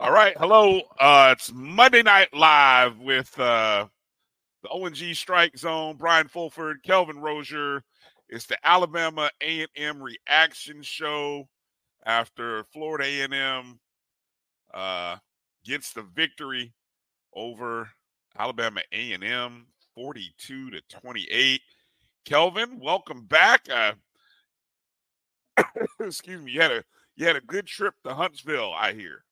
All right, hello. Uh, it's Monday Night Live with uh, the ONG Strike Zone. Brian Fulford, Kelvin Rozier. It's the Alabama A&M reaction show after Florida A&M uh, gets the victory over Alabama A&M, forty-two to twenty-eight. Kelvin, welcome back. Uh, excuse me. You had a you had a good trip to Huntsville, I hear.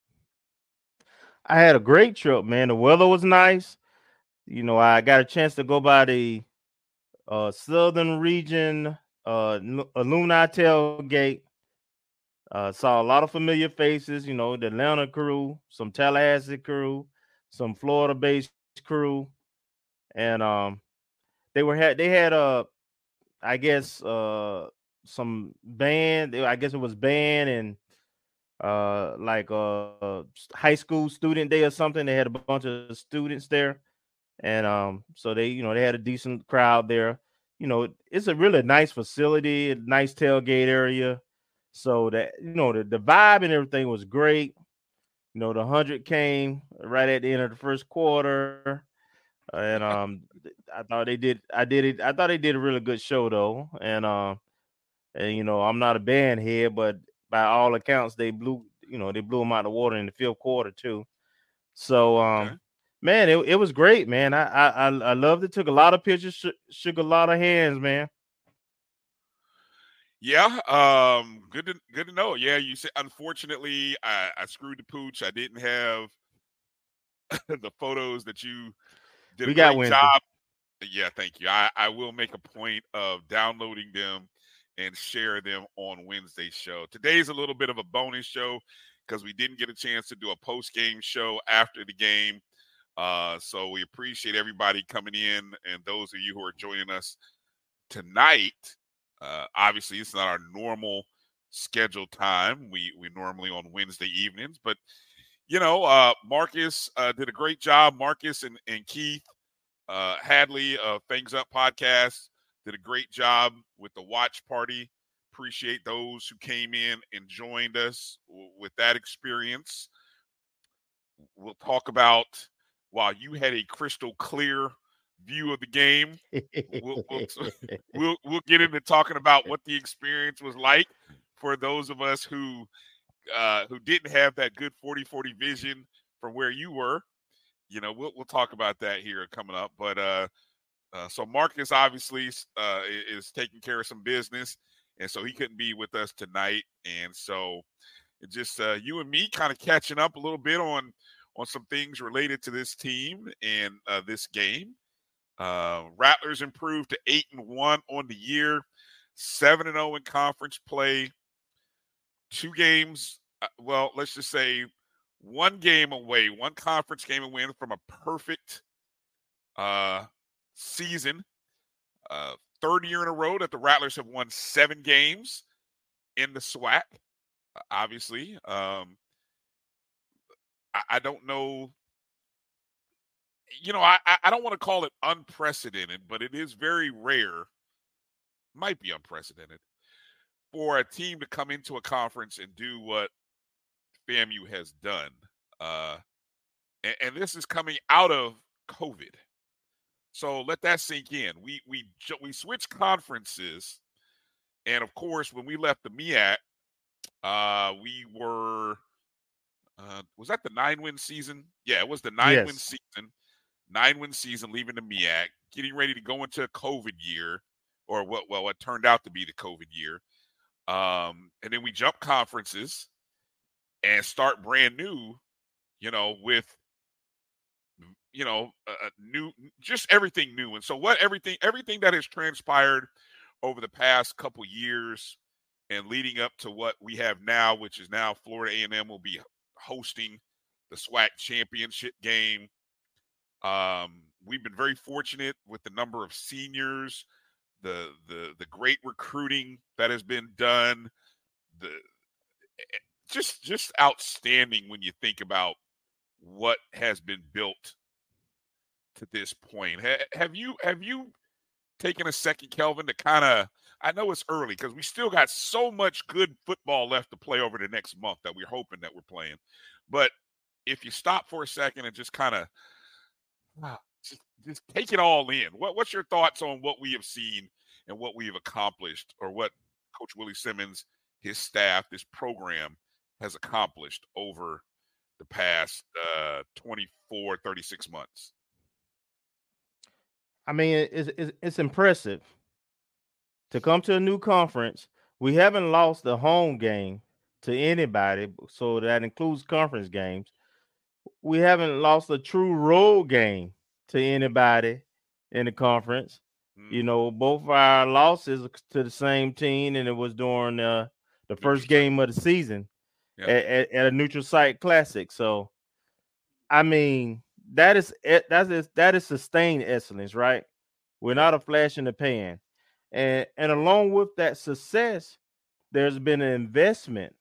I had a great trip, man. The weather was nice. You know, I got a chance to go by the uh, southern region uh, alumni tailgate. Uh, saw a lot of familiar faces. You know, the Atlanta crew, some Tallahassee crew, some Florida-based crew, and um, they were had they had a, uh, I guess uh, some band. I guess it was band and uh like a high school student day or something. They had a bunch of students there. And um, so they, you know, they had a decent crowd there. You know, it's a really nice facility, a nice tailgate area. So that you know, the, the vibe and everything was great. You know, the hundred came right at the end of the first quarter. And um I thought they did I did it, I thought they did a really good show though. And um and you know, I'm not a band head, but by all accounts, they blew, you know, they blew them out of the water in the fifth quarter too. So, um, okay. man, it, it was great, man. I I I loved it. Took a lot of pictures, sh- shook a lot of hands, man. Yeah, um, good to good to know. Yeah, you said unfortunately I, I screwed the pooch. I didn't have the photos that you did we a got great job. Yeah, thank you. I, I will make a point of downloading them and share them on Wednesday's show. Today's a little bit of a bonus show because we didn't get a chance to do a post game show after the game. Uh, so we appreciate everybody coming in and those of you who are joining us tonight. Uh, obviously, it's not our normal scheduled time. We we normally on Wednesday evenings, but you know, uh, Marcus uh, did a great job. Marcus and, and Keith uh, Hadley of Things Up podcast did a great job with the watch party. Appreciate those who came in and joined us w- with that experience. We'll talk about while you had a crystal clear view of the game. We'll, we'll, we'll, we'll get into talking about what the experience was like for those of us who uh, who didn't have that good 40-40 vision from where you were. You know, we'll we'll talk about that here coming up. But uh, uh, so Marcus obviously uh, is taking care of some business, and so he couldn't be with us tonight. And so, just uh, you and me kind of catching up a little bit on on some things related to this team and uh, this game. Uh, Rattlers improved to eight and one on the year, seven and zero oh in conference play. Two games. Uh, well, let's just say one game away, one conference game away from a perfect uh, season. Uh, third year in a row that the Rattlers have won seven games in the SWAC. Obviously, um, I, I don't know. You know, I, I don't want to call it unprecedented, but it is very rare. Might be unprecedented for a team to come into a conference and do what FAMU has done. Uh, and, and this is coming out of COVID. So let that sink in. We we we switched conferences, and of course, when we left the MEAC, uh, we were uh, was that the nine win season? Yeah, it was the nine yes. win season, nine win season, leaving the MEAC, getting ready to go into a COVID year, or what? Well, what turned out to be the COVID year. Um, and then we jump conferences and start brand new, you know, with you know, uh, new, just everything new. And so, what everything, everything that has transpired over the past couple years and leading up to what we have now, which is now Florida A&M will be hosting the SWAC championship game. Um, we've been very fortunate with the number of seniors, the the the great recruiting that has been done, the eh, just just outstanding when you think about what has been built to this point. Ha- have you have you taken a second, Kelvin, to kind of? I know it's early because we still got so much good football left to play over the next month that we're hoping that we're playing. But if you stop for a second and just kind of ah, just, just take it all in, what, what's your thoughts on what we have seen and what we have accomplished, or what Coach Willie Simmons, his staff, this program has accomplished over the past uh, 24, 36 months? I mean, it's, it's, it's impressive to come to a new conference. We haven't lost the home game to anybody, so that includes conference games. We haven't lost a true road game to anybody in the conference. Mm. You know, both our losses to the same team, and it was during uh, the first game of the season at, at, at a neutral site classic. So, I mean, that is that is that is sustained excellence, right? We're not a flash in the pan, and and along with that success, there's been an investment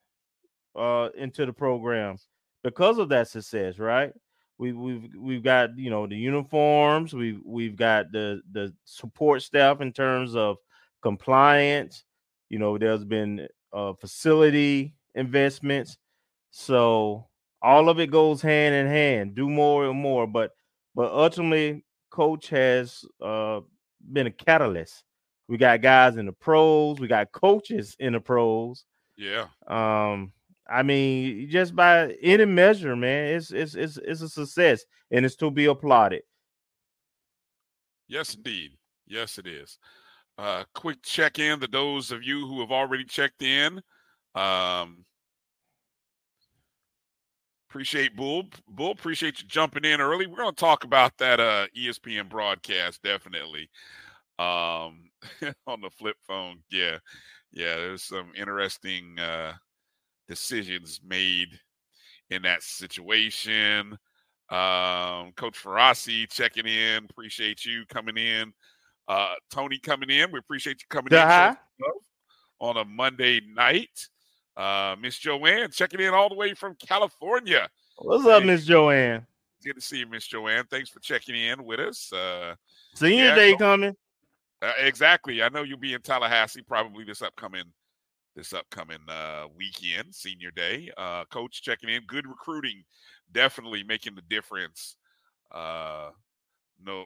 uh into the program because of that success, right? We we've we've got you know the uniforms, we've we've got the the support staff in terms of compliance. You know, there's been uh facility investments. So all of it goes hand in hand. Do more and more, but but ultimately, coach has uh, been a catalyst. We got guys in the pros. We got coaches in the pros. Yeah. Um. I mean, just by any measure, man, it's it's it's it's a success, and it's to be applauded. Yes, indeed. Yes, it is. Uh, quick check in to those of you who have already checked in. Um, Appreciate Bull. Bull, appreciate you jumping in early. We're going to talk about that uh, ESPN broadcast definitely um, on the flip phone. Yeah, yeah. There's some interesting uh, decisions made in that situation. Um, Coach Ferrasi checking in. Appreciate you coming in. Uh, Tony coming in. We appreciate you coming uh-huh. in on a Monday night. Uh, Miss Joanne checking in all the way from California. What's up, Miss Joanne? Good to see you, Miss Joanne. Thanks for checking in with us. Uh, Senior yeah, day coming. Uh, exactly. I know you'll be in Tallahassee probably this upcoming this upcoming uh, weekend, Senior Day. Uh, Coach checking in. Good recruiting, definitely making the difference. Uh, no,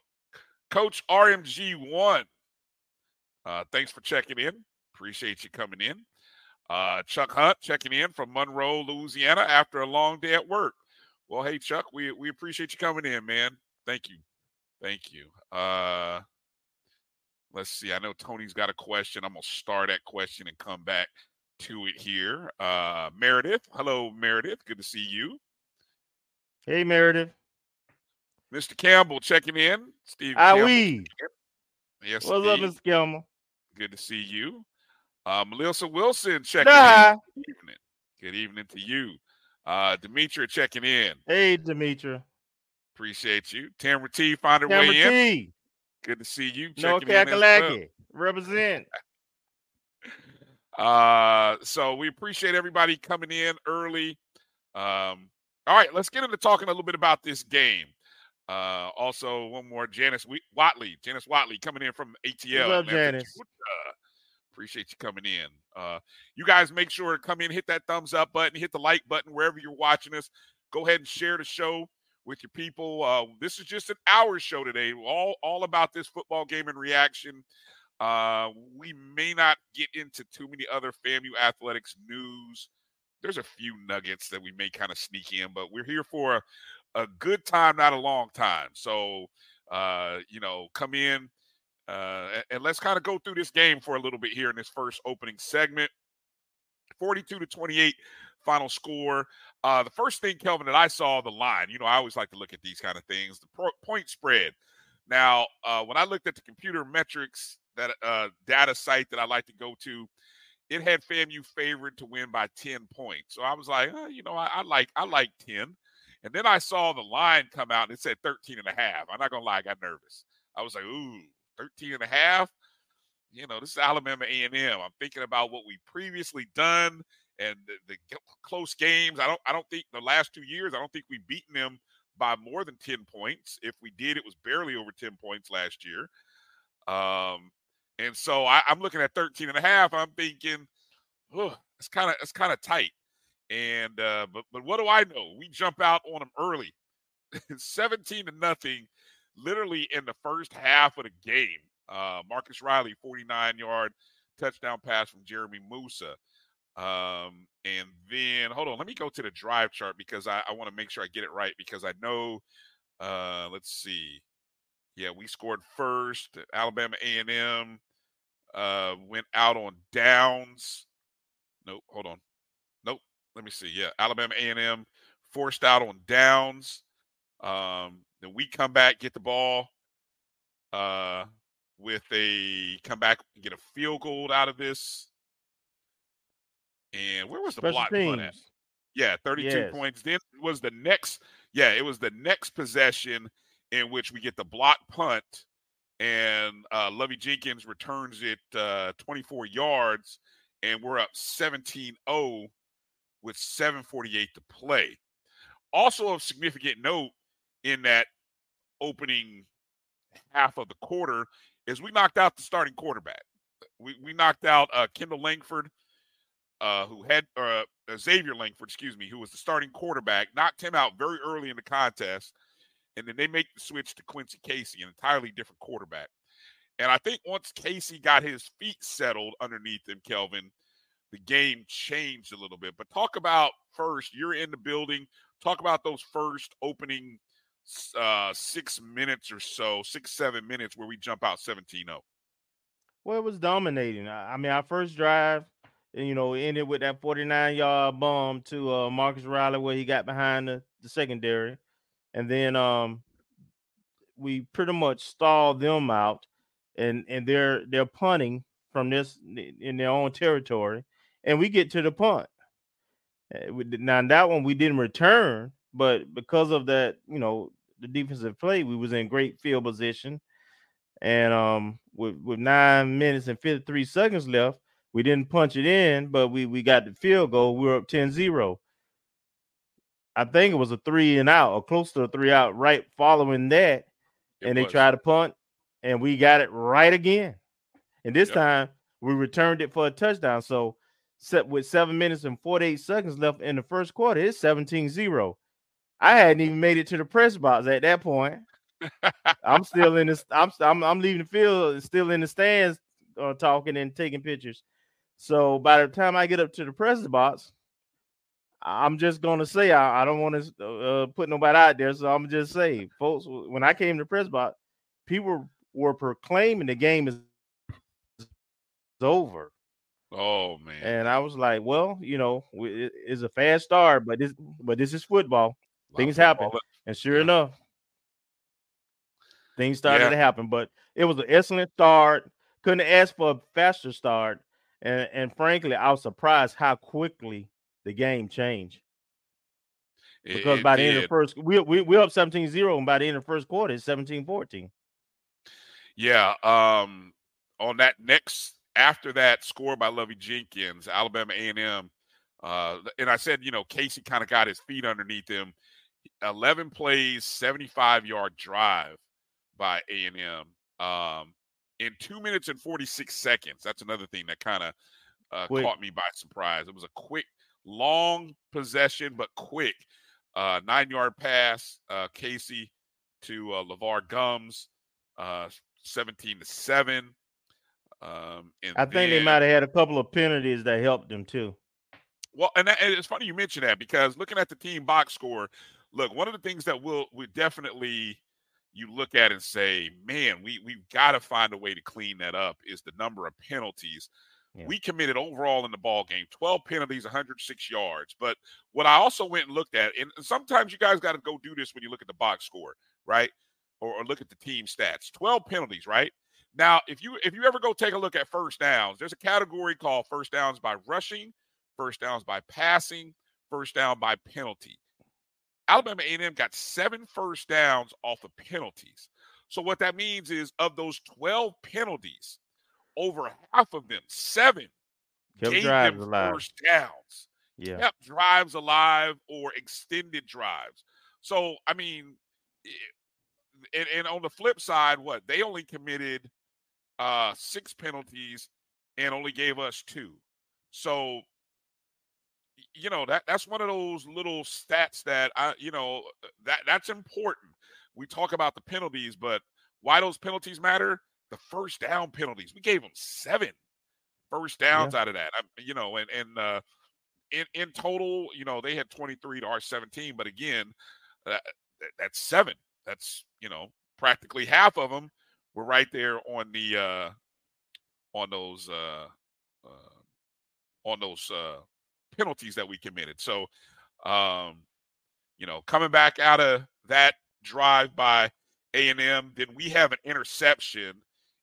Coach RMG one. Uh, thanks for checking in. Appreciate you coming in. Uh, Chuck Hunt checking in from Monroe, Louisiana after a long day at work. Well, hey, Chuck, we, we appreciate you coming in, man. Thank you. Thank you. Uh, let's see. I know Tony's got a question. I'm going to start that question and come back to it here. Uh, Meredith. Hello, Meredith. Good to see you. Hey, Meredith. Mr. Campbell checking in. Steve. Ah, we. Yes. What's Steve. up, Mr. Campbell? Good to see you. Uh, Melissa Wilson checking nah. in. Good evening. Good evening to you. Uh, Demetra checking in. Hey, Demetra. Appreciate you. Tamara T found her Tamara way in. T. Good to see you. No in. Kakalaki. Represent. Uh, so we appreciate everybody coming in early. Um, all right, let's get into talking a little bit about this game. Uh, also, one more, Janice we- Watley, Janice Watley coming in from ATL. What's up, Janice? Appreciate you coming in. Uh, you guys make sure to come in, hit that thumbs up button, hit the like button wherever you're watching us. Go ahead and share the show with your people. Uh, this is just an hour show today, all all about this football game and reaction. Uh, we may not get into too many other FAMU athletics news. There's a few nuggets that we may kind of sneak in, but we're here for a, a good time, not a long time. So, uh, you know, come in uh, and, let's kind of go through this game for a little bit here in this first opening segment. 42 to 28 final score. Uh, the first thing, Kelvin, that I saw the line, you know, I always like to look at these kind of things, the pro- point spread. Now, uh, when I looked at the computer metrics, that uh, data site that I like to go to, it had FAMU favored to win by 10 points. So I was like, oh, you know, I, I like I like 10. And then I saw the line come out and it said 13 and a half. I'm not gonna lie, I got nervous. I was like, ooh, 13 and a half. You know, this is Alabama A&M. I'm thinking about what we previously done and the, the close games. I don't I don't think the last two years, I don't think we've beaten them by more than 10 points. If we did, it was barely over 10 points last year. Um, and so I, I'm looking at 13 and a half. I'm thinking, oh, it's kind of it's kind of tight. And uh, but but what do I know? We jump out on them early, 17 to nothing, literally in the first half of the game. Uh, Marcus Riley, 49 yard touchdown pass from Jeremy Moussa. Um, and then hold on, let me go to the drive chart because I, I want to make sure I get it right because I know. Uh, let's see. Yeah, we scored first. Alabama A&M uh, went out on downs. Nope, hold on. Nope. Let me see. Yeah, Alabama A&M forced out on downs. Um, then we come back, get the ball uh, with a come back and get a field goal out of this. And where was the Special block punt at? Yeah, 32 Yes. points. Then was the next, yeah, it was the next possession in which we get the block punt and uh, Lovey Jenkins returns it uh, 24 yards, and we're up 17 0 with 7.48 to play. Also, of significant note in that opening half of the quarter is we knocked out the starting quarterback. We, we knocked out uh, Kendall Langford, uh, who had uh, uh, Xavier Lankford, excuse me, who was the starting quarterback, knocked him out very early in the contest. And then they make the switch to Quincy Casey, an entirely different quarterback. And I think once Casey got his feet settled underneath him, Kelvin, the game changed a little bit. But talk about first, you're in the building. Talk about those first opening uh, six minutes or so, six, seven minutes where we jump out 17 0. Well, it was dominating. I I mean, our first drive, you know, ended with that 49 yard bomb to uh, Marcus Riley where he got behind the, the secondary. And then um we pretty much stalled them out and and they're they're punting from this in their own territory. And we get to the punt. Did- Now that one we didn't return, but because of that, you know, the defensive play, we was in great field position. And um with, with nine minutes and 53 seconds left, we didn't punch it in, but we we got the field goal. We were up 10-0. I think it was a three and out or close to a three out right following that. It and they was. tried to punt, and we got it right again. And this Yep. time we returned it for a touchdown. So set with seven minutes and 48 seconds left in the first quarter, it's 17-0. I hadn't even made it to the press box at that point. I'm still in this. I'm I'm I'm leaving the field, still in the stands, uh, talking and taking pictures. So by the time I get up to the press box, I'm just gonna say I, I don't want to uh, put nobody out there. So I'm just say, folks, when I came to the press box, people were proclaiming the game is over, Oh, man. and I was like, well, you know, it's a fast start, but this but this is football. A things football happen. And sure Yeah. enough, things started Yeah. to happen. But it was an excellent start. Couldn't ask for a faster start. And and frankly, I was surprised how quickly the game changed. Because it, by the end of the first, we we we up 17-0, and by the end of the first quarter, it's 17-14. Yeah. Um, on that next after that score by Lovey Jenkins, Alabama A&M, uh, and I said, you know, Casey kind of got his feet underneath him. 11 plays, 75 yard drive by A&M um, in two minutes and 46 seconds. That's another thing that kind of uh, caught me by surprise. It was a quick, long possession, but quick. Uh, nine yard pass, uh, Casey to uh, LeVar Gums, uh, 17 to 7. Um, I think then, they might have had a couple of penalties that helped them too. Well, and, that, and, it's funny you mention that because looking at the team box score, look, one of the things that we'll we definitely you look at and say, man, we we've got to find a way to clean that up is the number of penalties. Yeah. We committed overall in the ball game 12 penalties, 106 yards. But what I also went and looked at, and sometimes you guys got to go do this when you look at the box score, right? Or, or look at the team stats. 12 penalties, right? Now, if you if you ever go take a look at first downs, there's a category called first downs by rushing, first downs by passing, first down by penalty. Alabama A&M got seven first downs off of penalties. So what that means is of those 12 penalties, over half of them, seven, kept gave them alive. first downs. Yeah. Kept drives alive or extended drives. So, I mean, and, and on the flip side, what? They only committed uh six penalties and only gave us two. So you know that that's one of those little stats that I you know that that's important. We talk about the penalties, but why those penalties matter? The first down penalties. We gave them seven first downs yeah. out of that. I, you know, and and uh, in in total, you know, they had 23 to our 17, but again, uh, that's seven. That's you know practically half of them were right there on the uh on those uh, uh on those uh penalties that we committed. So, um, you know, coming back out of that drive by A and M, then we have an interception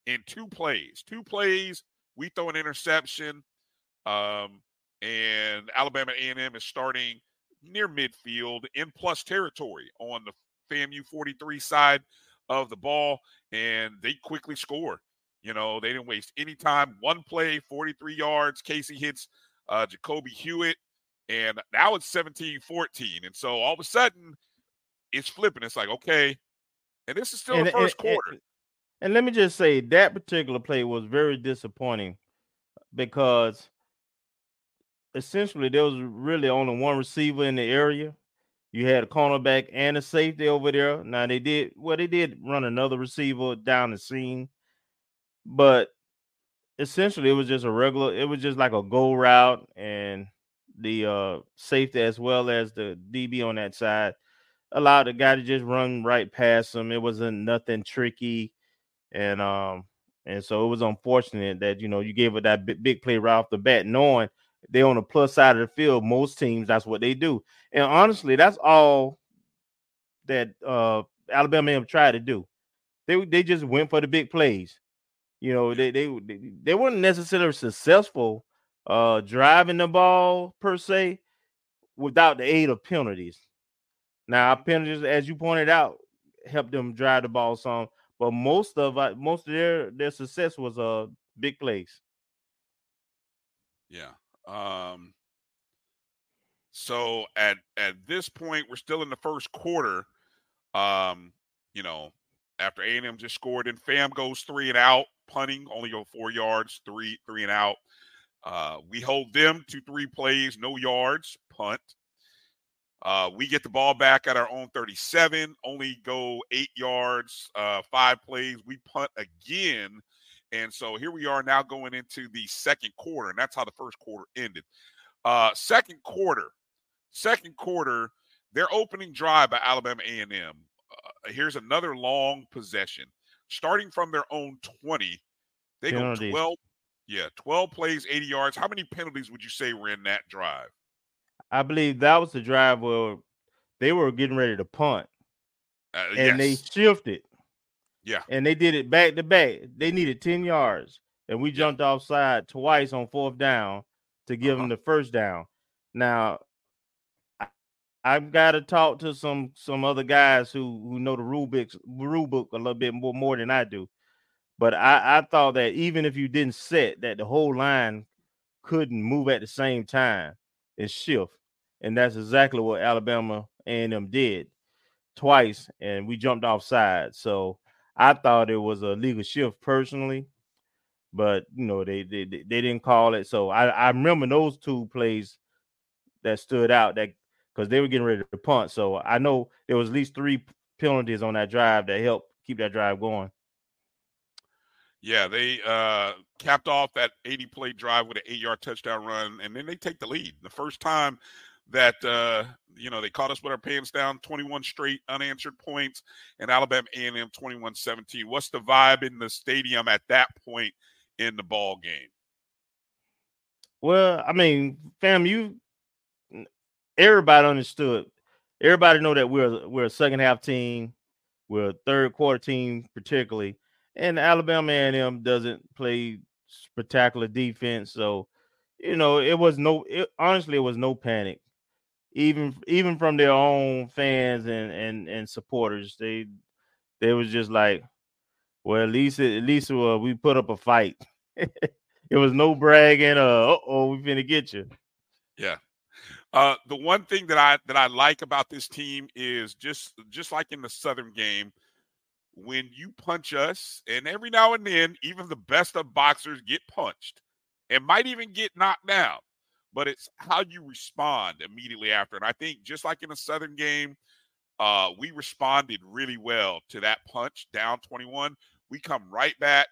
in two plays. Two plays, we throw an interception, um, and Alabama A and M is starting near midfield in plus territory on the FAMU 43 side of the ball, and they quickly score. You know, they didn't waste any time. One play, 43 yards. Casey hits uh, Jacoby Hewitt, and now it's 17 14. And so all of a sudden, it's flipping. It's like, okay, and this is still and, the first and, quarter. And, and let me just say that particular play was very disappointing because essentially there was really only one receiver in the area. You had a cornerback and a safety over there. Now they did well, they did run another receiver down the seam, but essentially it was just a regular, it was just like a go route, and the uh safety as well as the DB on that side allowed the guy to just run right past him. It wasn't nothing tricky, and um and so it was unfortunate that you know you gave it that big, big play right off the bat, knowing they're on the plus side of the field. Most teams that's what they do, and honestly, that's all that uh Alabama have tried to do. They they just went for the big plays. You know, they they they weren't necessarily successful uh driving the ball per se without the aid of penalties. Now penalties, as you pointed out, helped them drive the ball some, but most of uh, most of their their success was uh big plays. Yeah. Um so at at this point, we're still in the first quarter. Um, you know, after A&M just scored, and Fam goes three and out punting, only go four yards, three, three and out. Uh, we hold them to three plays, no yards, punt. Uh, we get the ball back at our own 37, only go eight yards, uh, five plays. We punt again. And so here we are now going into the second quarter, and that's how the first quarter ended. Uh, second quarter, second quarter, their opening drive by Alabama A&M. Uh, here's another long possession starting from their own 20. They penalties. go 12, yeah, 12 plays, 80 yards. How many penalties would you say were in that drive? I believe that was the drive where they were getting ready to punt. Uh, and yes. they shifted. Yeah. And they did it back to back. They needed 10 yards. And we jumped yeah. offside twice on fourth down to give uh-huh. them the first down. Now, I've got to talk to some some other guys who who know the rule book rule book a little bit more more than I do. But I, I thought that even if you didn't set that the whole line couldn't move at the same time and shift. And that's exactly what Alabama and them did twice, and we jumped off sides. So I thought it was a legal shift personally, but you know, they they, they didn't call it. So I, I remember those two plays that stood out that because they were getting ready to punt. So I know there was at least three penalties on that drive that helped keep that drive going. Yeah, they uh, capped off that 80 play drive with an eight yard touchdown run, and then they take the lead. The first time that uh, you know they caught us with our pants down, 21 straight unanswered points, and Alabama A&M 21-17. What's the vibe in the stadium at that point in the ball game? Well, I mean, fam, you everybody understood. Everybody know that we're we're a second half team, we're a third quarter team, particularly and Alabama A&M doesn't play spectacular defense, so you know it was no. It, honestly, it was no panic, even even from their own fans and and and supporters. They they was just like, well, at least at least uh, we put up a fight. it was no bragging. Uh, oh, we finna get you. Yeah. Uh, the one thing that I that I like about this team is just just like in the Southern game, when you punch us, and every now and then, even the best of boxers get punched and might even get knocked down, but it's how you respond immediately after. And I think just like in the Southern game, uh, we responded really well to that punch down 21. We come right back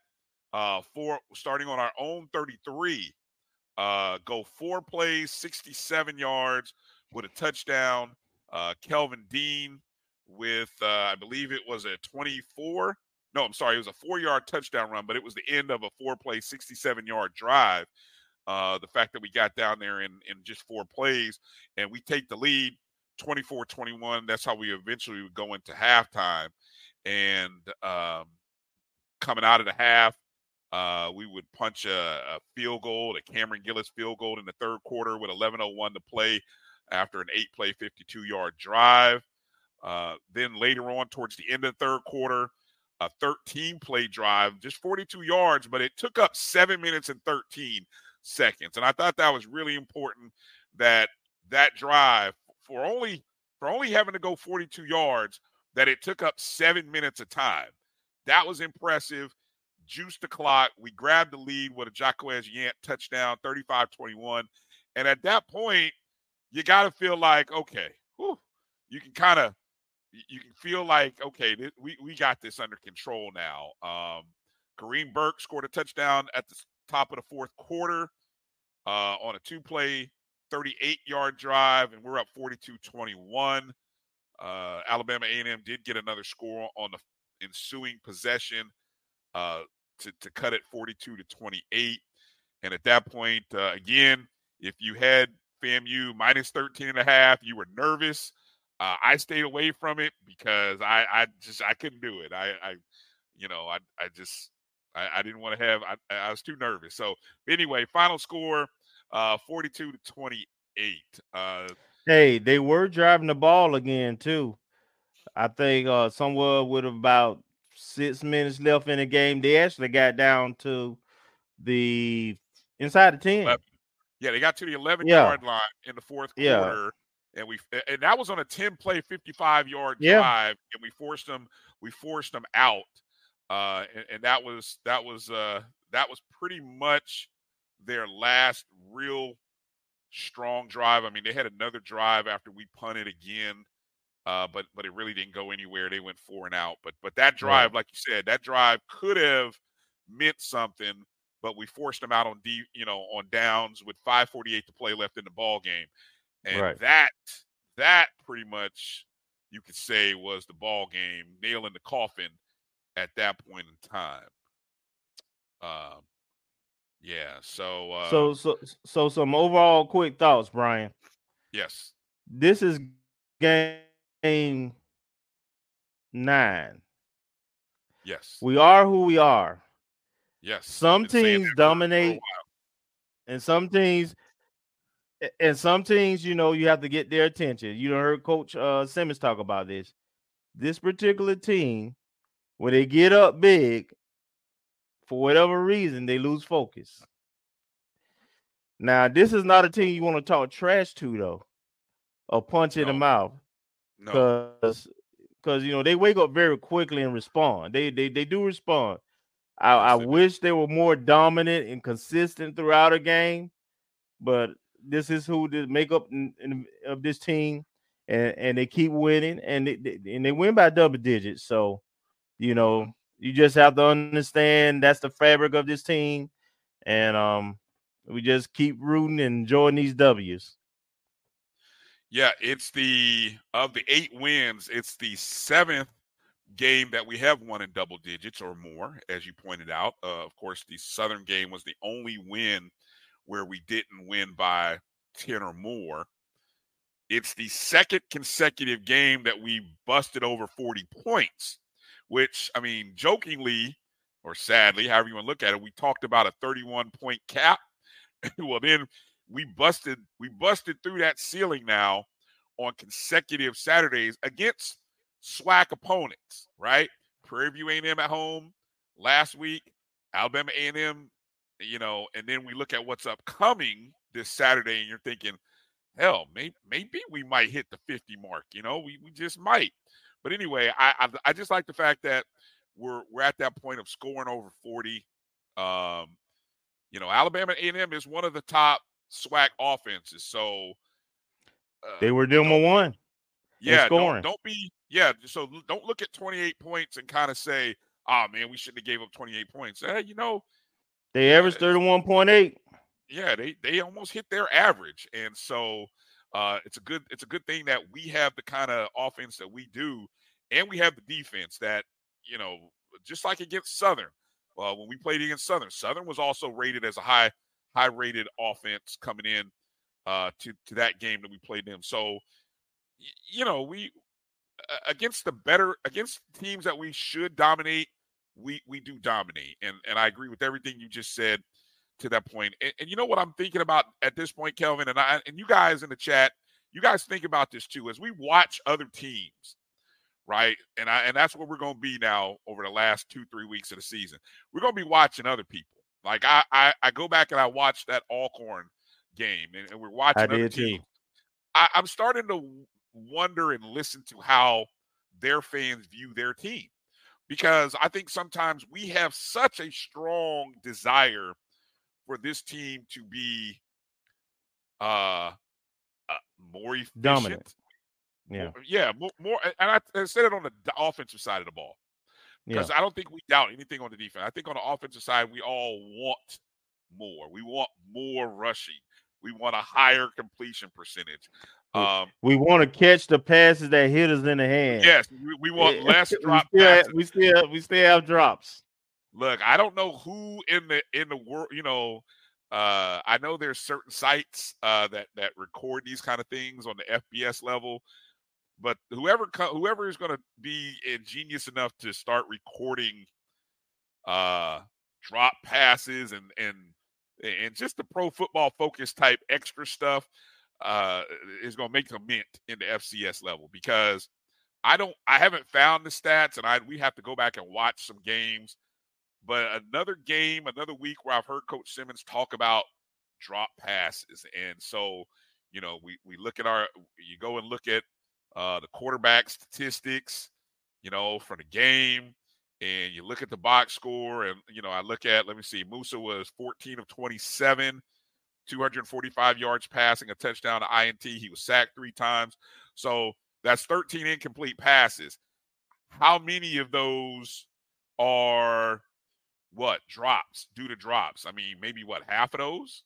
uh, for starting on our own 33, uh, go four plays, 67 yards with a touchdown. Uh, Kelvin Dean with uh, I believe it was a 24. No, I'm sorry, it was a four-yard touchdown run, but it was the end of a four-play, 67-yard drive. Uh, the fact that we got down there in in just four plays and we take the lead 24-21 that's how we eventually would go into halftime and um, coming out of the half uh, we would punch a, a, field goal a cameron gillis field goal in the third quarter with 11.01 to play after an eight play 52 yard drive uh, then later on, towards the end of the third quarter, a 13 play drive, just 42 yards, but it took up seven minutes and 13 seconds. And I thought that was really important that that drive for only for only having to go 42 yards, that it took up seven minutes of time. That was impressive. Juiced the clock. We grabbed the lead with a Jacquez Yant touchdown, 35-21. And at that point, you got to feel like, okay, whew, you can kind of you can feel like okay, th- we we got this under control now. Um, Kareem Burke scored a touchdown at the top of the fourth quarter uh, on a two-play, 38-yard drive, and we're up 42-21. Uh, Alabama A&M did get another score on the ensuing possession uh, to to cut it 42 to 28. And at that point, uh, again, if you had FAMU minus 13 and a half, you were nervous uh, I stayed away from it because I, I just I couldn't do it. I, I you know, I, I just I, I didn't want to have. I, I was too nervous. So anyway, final score, uh, forty-two to twenty-eight. Uh, hey, they were driving the ball again too. I think uh, somewhere with about six minutes left in the game, they actually got down to the inside the ten. 11. Yeah, they got to the eleven yeah. yard line in the fourth quarter. Yeah and we and that was on a 10 play 55 yard yeah. drive and we forced them we forced them out uh and, and, that was that was uh that was pretty much their last real strong drive i mean they had another drive after we punted again uh but but it really didn't go anywhere they went four and out but but that drive like you said that drive could have meant something but we forced them out on D, you know, on downs with 5:48 to play left in the ball game and right. that that pretty much you could say was the ball game, nail in the coffin at that point in time. Um, yeah. So uh, so so so some overall quick thoughts, Brian. Yes. This is game nine. Yes. We are who we are. Yes. Some teams dominate, and some teams and some teams, you know, you have to get their attention. You don't heard Coach uh, Simmons talk about this. This particular team, when they get up big, for whatever reason, they lose focus. Now, this is not a team you want to talk trash to, though, or punch in the mouth, No. because because you know they wake up very quickly and respond. They they they do respond. I, I Yes, they do. wish they were more dominant and consistent throughout a game, but this is who the makeup in, in, of this team, and and they keep winning, and they, they- and they win by double digits. So, you know, you just have to understand that's the fabric of this team, and um, we just keep rooting and enjoying these W's. Yeah, it's the of the eight wins, it's the seventh game that we have won in double digits or more, as you pointed out. Uh, of course, the Southern game was the only win where we didn't win by 10 or more. It's the second consecutive game that we busted over 40 points, which, I mean, jokingly or sadly, however you want to look at it, we talked about a 31 point cap. well, then we busted we busted through that ceiling now on consecutive Saturdays against SWAC opponents, right? Prairie View A&M at home last week, Alabama A&M, you know, and then we look at what's upcoming this Saturday, and you're thinking, hell, maybe maybe we might hit the 50 mark. You know, we we just might. But anyway, I I, I just like the fact that we're we're at that point of scoring over 40. Um, you know, Alabama A&M is one of the top SWAC offenses, so uh, They were number one. yeah, don't, don't be yeah. So don't look at 28 points and kind of say, "Oh man, we shouldn't have gave up 28 points." Hey, you know, They averaged one point eight. yeah, they they almost hit their average, and so uh, it's a good it's a good thing that we have the kind of offense that we do, and we have the defense that you know, just like against Southern. Uh, when we played against Southern, Southern was also rated as a high high rated offense coming in uh, to to that game that we played them. So you know we against the better against teams that we should dominate, we we do dominate, and and I agree with everything you just said to that point. And, and you know what I'm thinking about at this point, Kelvin, and I and you guys in the chat, you guys think about this too as we watch other teams, right? And I and that's what we're going to be now over the last two three weeks of the season. We're going to be watching other people. Like I I, I go back and I watch that Alcorn game, and, and we're watching I too. I, I'm starting to wonder and listen to how their fans view their team because I think sometimes we have such a strong desire for this team to be uh, uh more efficient. Dominant. Yeah. More- yeah, more, more and I, I said it on the offensive side of the ball Yeah. because I don't think we doubt anything on the defense. I think on the offensive side, we all want more. We want more rushing. We want a higher completion percentage. Um, We want to catch the passes that hit us in the hand. yes, we, we want Yeah. less we still we still we still have drops. Look, I don't know who in the in the world, you know, uh, I know there's certain sites uh, that that record these kind of things on the FBS level, but whoever whoever is going to be ingenious enough to start recording uh, drop passes and and and just the pro football focus type extra stuff uh, is going to make a mint in the FCS level because I don't I haven't found the stats and I we have to go back and watch some games but another game, another week where I've heard Coach Simmons talk about drop passes. And so, you know, we we look at our you go and look at uh the quarterback statistics, you know, for the game, and you look at the box score, and you know, I look at let me see, Moussa was 14 of 27, 245 yards passing, a touchdown to INT. He was sacked three times. So that's 13 incomplete passes. How many of those are what drops due to drops? I mean, maybe what half of those?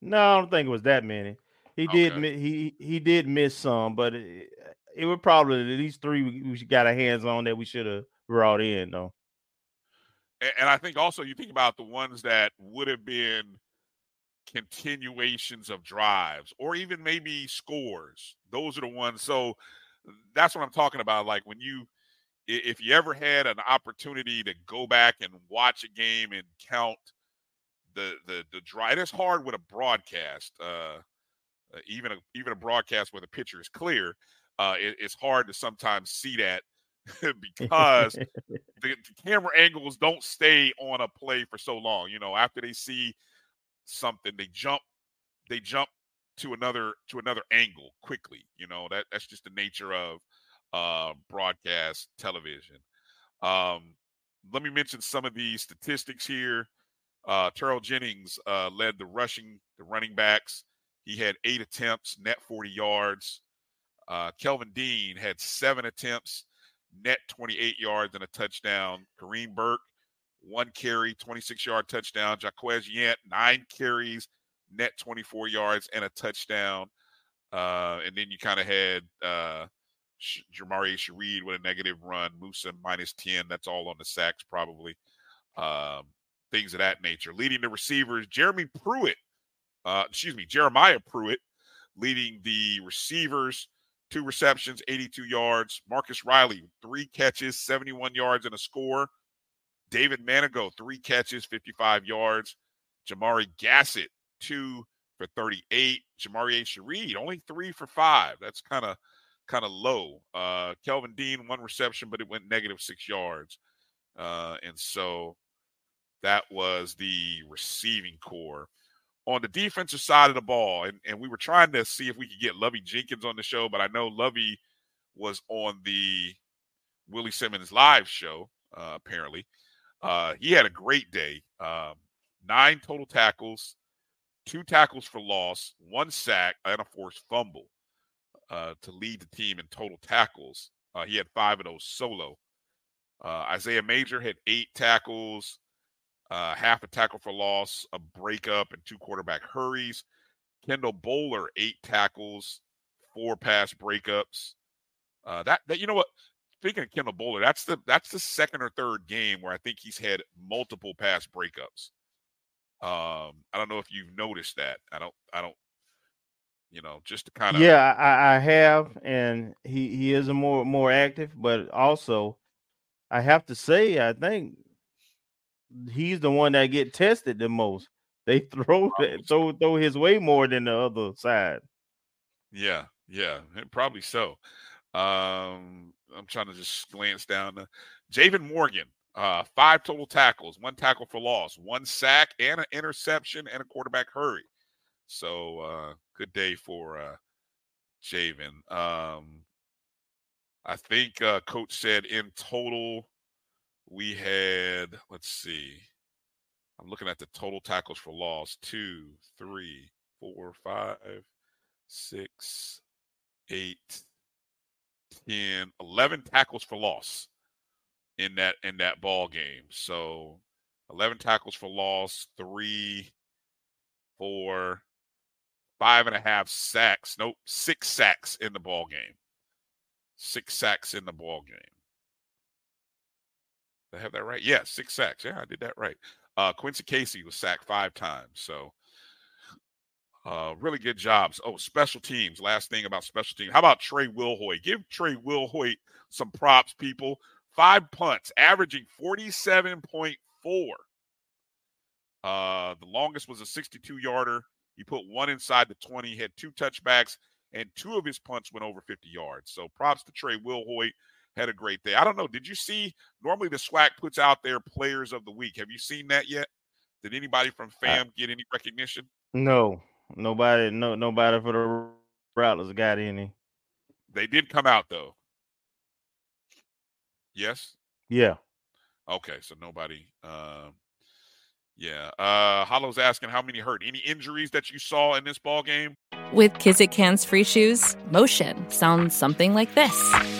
No, I don't think it was that many. He did Okay. mi- he he did miss some, but it, it would probably at least three we, we got our hands on that we should have brought in though. A- And I think also you think about the ones that would have been continuations of drives or even maybe scores. Those are the ones. So that's what I'm talking about. Like when you, if you ever had an opportunity to go back and watch a game and count the the the drive, it's hard with a broadcast. Uh, uh, even a even a broadcast where the picture is clear, uh, it, it's hard to sometimes see that because the, the, camera angles don't stay on a play for so long. You know, after they see something, they jump, they jump to another to another angle quickly. You know, that that's just the nature of uh, broadcast television. Um, let me mention some of the statistics here. Uh, Terrell Jennings uh, led the rushing, the running backs. He had eight attempts, net 40 yards. Uh, Kelvin Dean had seven attempts, net 28 yards and a touchdown. Kareem Burke, one carry, 26 yard touchdown. Jaquez Yant, nine carries, net 24 yards and a touchdown. Uh, and then you kind of had uh, Jamari Shareed with a negative run, Moussa minus 10. That's all on the sacks, probably. Um, things of that nature. Leading the receivers, Jeremy Pruitt, uh, excuse me, Jeremiah Pruitt, leading the receivers two receptions, 82 yards. Marcus Riley, three catches, 71 yards and a score. David Manigo, three catches, 55 yards. Jamari Gassett, two for 38. Jamari Shareed, only three for five. That's kind of kind of low. Uh, Kelvin Dean, one reception, but it went negative six yards. Uh, and so that was the receiving corps on the defensive side of the ball, and, and we were trying to see if we could get Lovey Jenkins on the show, but I know Lovey was on the Willie Simmons live show, uh, apparently. Uh, he had a great day. Um, nine total tackles, two tackles for loss, one sack, and a forced fumble uh, to lead the team in total tackles. Uh, he had five of those solo. Uh, Isaiah Major had eight tackles, uh, half a tackle for loss, a breakup, and two quarterback hurries. Kendall Bohler, eight tackles, four pass breakups. Uh, that that you know what? Speaking of Kendall Bohler, that's the that's the second or third game where I think he's had multiple pass breakups. Um, I don't know if you've noticed that. I don't. I don't. You know, just to kind of. Yeah, I, I have, and he he is a more more active, but also, I have to say, I think he's the one that get tested the most. They throw throw throw his way more than the other side. Yeah, yeah, probably so. Um, I'm trying to just glance down. The, Javon Morgan, uh, five total tackles, one tackle for loss, one sack, and an interception, and a quarterback hurry. So uh, good day for uh, Javon. Um, I think uh, coach said in total we had, let's see, I'm looking at the total tackles for loss two, three, four, five, six, eight, ten, eleven tackles for loss in that in that ball game. So 11 tackles for loss, three, four, five and a half sacks. Nope, six sacks in the ball game. Six sacks in the ball game. I have that right? Yeah, six sacks. Yeah, I did that right. Uh, Quincy Casey was sacked five times. So uh, really good jobs. Oh, special teams. Last thing about special teams. How about Trey Wilhoit? Give Trey Wilhoit some props, people. Five punts, averaging 47.4. Uh, the longest was a 62 yarder. He put one inside the 20, had two touchbacks, and two of his punts went over 50 yards. So props to Trey Wilhoit had a great day. I don't know. Did you see? Normally, the SWAC puts out their players of the week. Have you seen that yet? Did anybody from FAMU, get any recognition? No, nobody. No, nobody for the Rattlers got any. They did come out though. Yes. Yeah. Okay, so nobody. Um, yeah. Uh, Hollow's asking how many hurt. Any injuries that you saw in this ball game? With Kizik hands free shoes, motion sounds something like this.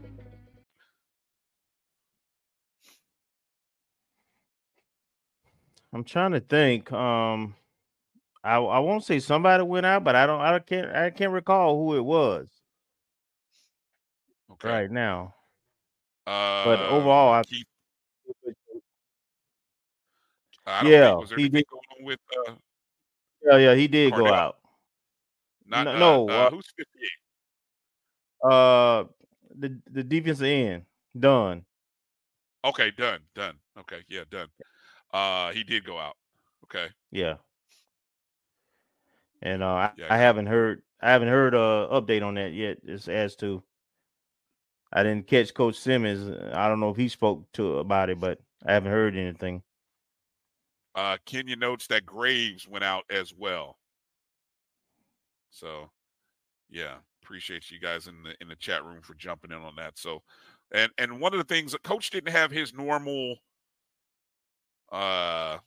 I'm trying to think. Um, I I won't say somebody went out, but I don't I can't I can't recall who it was. Okay. Right now. Uh, but overall, I, Keith, I don't Yeah, think, was there he did. going on with uh, yeah, yeah, he did go out. not No, uh, no, uh, uh, who's 58? Uh, the the defensive end done. Okay, done, done. Okay, yeah, done. Uh, he did go out. Okay, Yeah. And uh, I, Yeah, I haven't heard I haven't heard a update on that yet. As as to I didn't catch Coach Simmons. I don't know if he spoke to about it, but I haven't heard anything. uh, Kenya notes that Graves went out as well. So, yeah, appreciate you guys in the in the chat room for jumping in on that. So, and and one of the things that Coach didn't have his normal. Uh,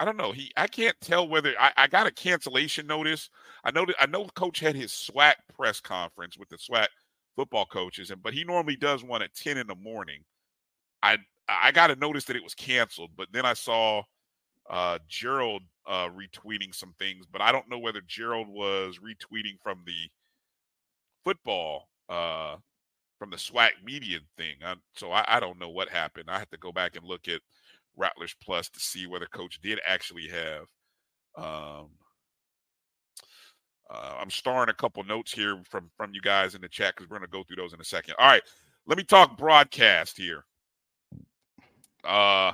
I don't know. He I can't tell whether I, I got a cancellation notice. I know that I know Coach had his SWAC press conference with the SWAC football coaches, and but he normally does one at ten in the morning. I I got a notice that it was canceled, but then I saw uh Gerald uh retweeting some things, but I don't know whether Gerald was retweeting from the football uh from the SWAC media thing. I, so I, I don't know what happened. I have to go back and look at Rattlers Plus to see whether Coach did actually have. Um, uh, I'm starring a couple notes here from from you guys in the chat because we're going to go through those in a second. All right, let me talk broadcast here. Uh,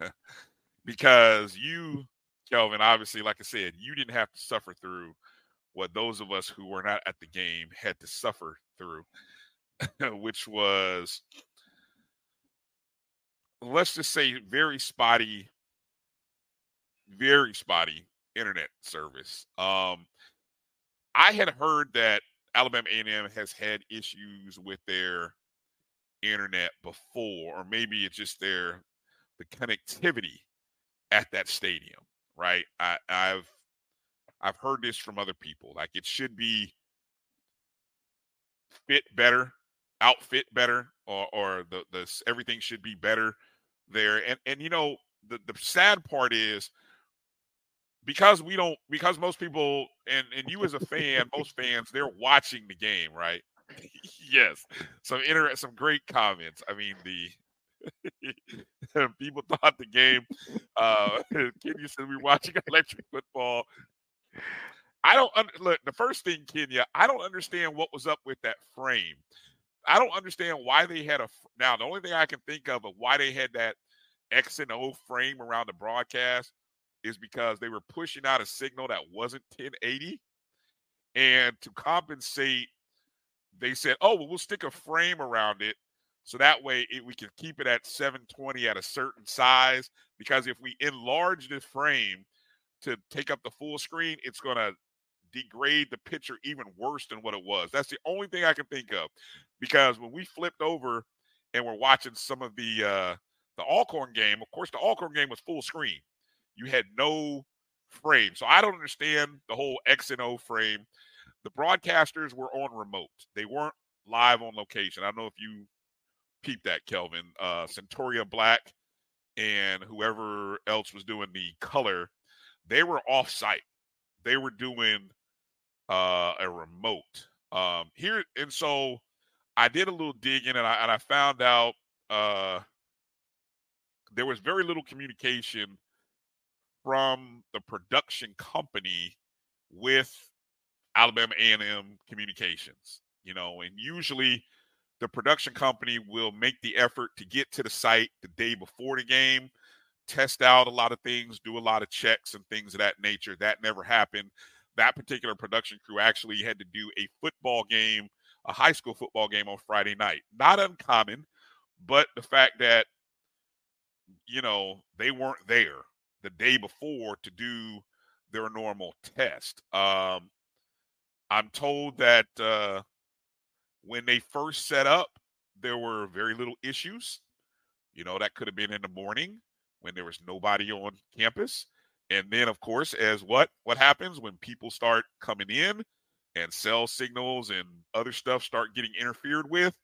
because you, Kelvin, obviously, like I said, you didn't have to suffer through what those of us who were not at the game had to suffer through, which was, let's just say, very spotty, very spotty internet service. Um, I had heard that Alabama A&M has had issues with their internet before, or maybe it's just their the connectivity at that stadium, right? I, I've I've heard this from other people. Like it should be fit better, outfit better, or or the the everything should be better there. And and you know the the sad part is because we don't because most people and and you as a fan, most fans they're watching the game, right? yes. Some inter some great comments. I mean the people thought the game uh Kenya said we were watching electric football. I don't un- look the first thing, Kenya, I don't understand what was up with that frame. I don't understand why they had a. now the only thing I can think of of why they had that X and O frame around the broadcast is because they were pushing out a signal that wasn't 1080. And to compensate, they said, oh, well, we'll stick a frame around it. So that way it, we can keep it at 720 at a certain size. Because if we enlarge the frame to take up the full screen, it's going to degrade the picture even worse than what it was. That's the only thing I can think of. Because when we flipped over and we're watching some of the uh the Alcorn game, of course, the Alcorn game was full screen. You had no frame. So I don't understand the whole X and O frame. The broadcasters were on remote. They weren't live on location. I don't know if you peeped that, Kelvin. Uh Centuria Black and whoever else was doing the color, they were off site. They were doing uh a remote. Um here and so I did a little digging and I and I found out uh there was very little communication from the production company with Alabama A&M Communications. You know, and usually the production company will make the effort to get to the site the day before the game, test out a lot of things, do a lot of checks and things of that nature. That never happened. That particular production crew actually had to do a football game, a high school football game on Friday night. Not uncommon, but the fact that you know they weren't there the day before to do their normal test. Um, I'm told that uh, when they first set up, there were very little issues. You know, that could have been in the morning when there was nobody on campus. And then, of course, as what what happens when people start coming in and cell signals and other stuff start getting interfered with,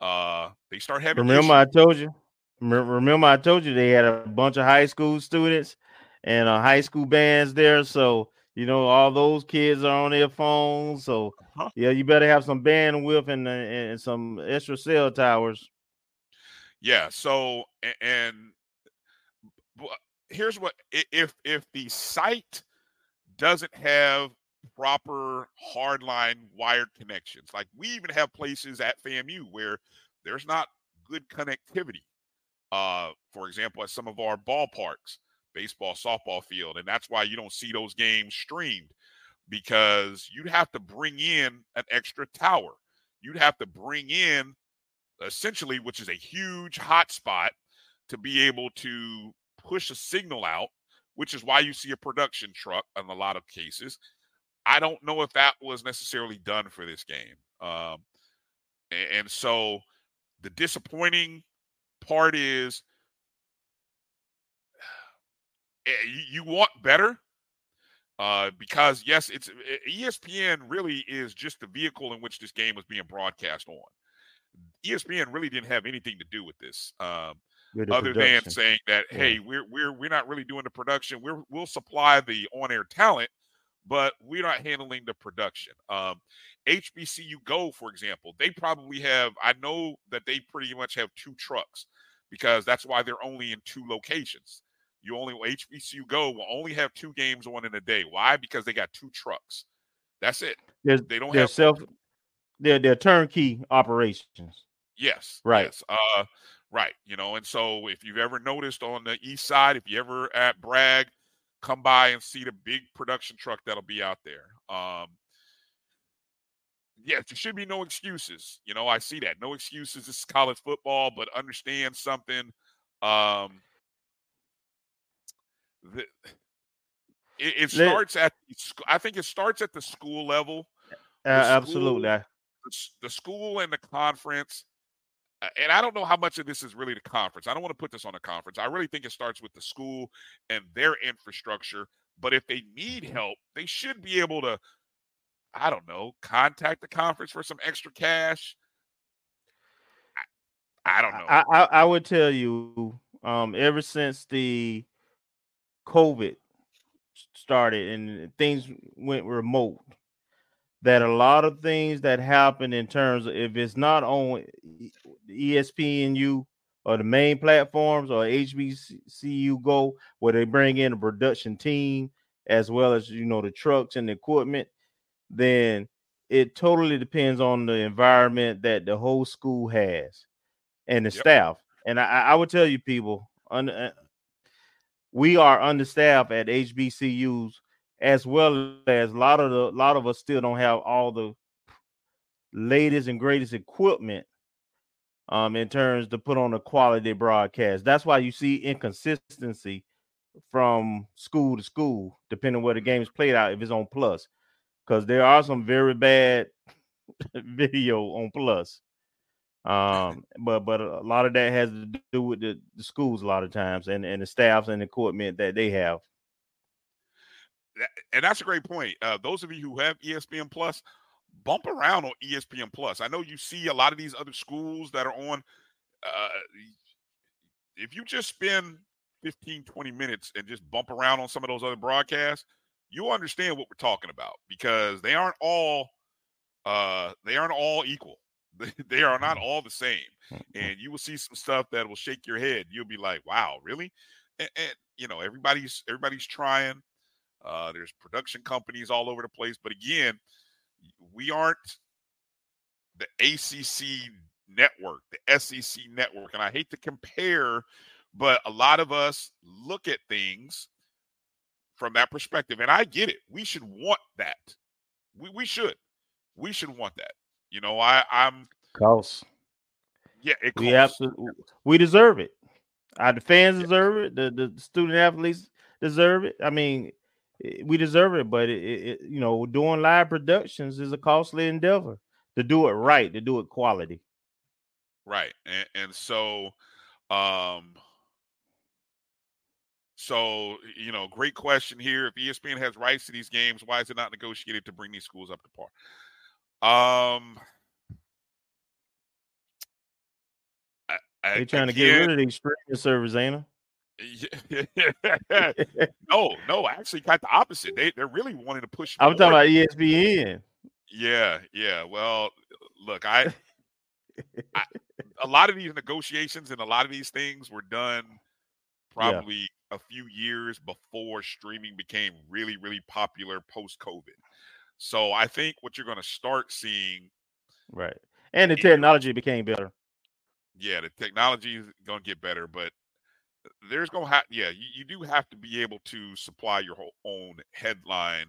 uh, they start having. Remember, I told you. Remember, I told you they had a bunch of high school students and uh, high school bands there. So You know, all those kids are on their phones, so Uh-huh. yeah, you better have some bandwidth and and some extra cell towers. Yeah. So and here's what if if the site doesn't have proper hardline wired connections, like we even have places at FAMU where there's not good connectivity. Uh, for example, at some of our ballparks, baseball, softball field, and that's why you don't see those games streamed because you'd have to bring in an extra tower. You'd have to bring in essentially, which is a huge hotspot, to be able to push a signal out, which is why you see a production truck in a lot of cases. I don't know if that was necessarily done for this game. Um, a- and, so the disappointing part is eh, you, you want better uh, because yes, it's eh, ESPN really is just the vehicle in which this game was being broadcast on. ESPN really didn't have anything to do with this, um, other than saying that Yeah. hey, we're we're we're not really doing the production. We're we'll supply the on-air talent, but we're not handling the production. Um, HBCU Go, for example, they probably have. I know that they pretty much have two trucks because that's why they're only in two locations. You only HBCU Go will only have two games on in a day. Why? Because they got two trucks. That's it. There's, They don't have self, they're they're turnkey operations. Yes. Right. Yes. Uh, right. You know, and so if you've ever noticed on the east side, if you ever at Bragg, come by and see the big production truck that'll be out there. Um, yes, there should be no excuses. You know, I see that. No excuses. This is college football, but understand something. Um, the, it, it starts at I think it starts at the school level Uh, The absolutely. school- I- the the school and the conference, uh, and I don't know how much of this is really the conference. I don't want to put this on the conference. I really think it starts with the school and their infrastructure. But if they need help, they should be able to, I don't know, contact the conference for some extra cash. I, I don't know. I, I I would tell you, um, ever since the COVID started and things went remote, that a lot of things that happen in terms of if it's not on ESPNU or the main platforms or HBCU Go, where they bring in a production team as well as you know the trucks and the equipment, then it totally depends on the environment that the whole school has and the Yep. staff. And I, I would tell you, people, un, uh, we are understaffed at HBCUs as well as a lot of the a lot of us still don't have all the latest and greatest equipment um in terms to put on a quality broadcast. That's why you see inconsistency from school to school, depending where the game is played out, if it's on plus. Because there are some very bad video on plus. Um, but but a lot of that has to do with the, the schools a lot of times and, and the staffs and equipment that they have. And that's a great point. Uh, those of you who have ESPN Plus, bump around on ESPN Plus. I know you see a lot of these other schools that are on. Uh, if you just spend 15, 20 minutes and just bump around on some of those other broadcasts, you'll understand what we're talking about because they aren't all uh, they aren't all equal. They, they are not all the same, and you will see some stuff that will shake your head. You'll be like, "Wow, really?" And, and you know, everybody's everybody's trying. Uh, there's production companies all over the place, but again, we aren't the ACC network, the SEC network, and I hate to compare, but a lot of us look at things from that perspective, and I get it. We should want that. We we should, we should want that. You know, I I'm Costs. yeah, it We absolutely we deserve it. Uh, the fans deserve it. The the student athletes deserve it. I mean, eh, we deserve it. But it, it, you know, doing live productions is a costly endeavor to do it right, to do it quality. Right. And, and so um so you know, great question here. If ESPN has rights to these games, why is it not negotiated to bring these schools up to par? Um I, I, They trying to get rid of these streaming servers, ain't? no, no, actually, kind of the opposite. They they're really wanting to push. I'm talking about ESPN. Yeah, yeah. Well, look, I, I, a lot of these negotiations and a lot of these things were done probably yeah. a few years before streaming became really, really popular post COVID. So I think what you're going to start seeing, right, and the technology became better. Yeah, the technology is going to get better, but there's going to have, yeah, you, you do have to be able to supply your whole own headline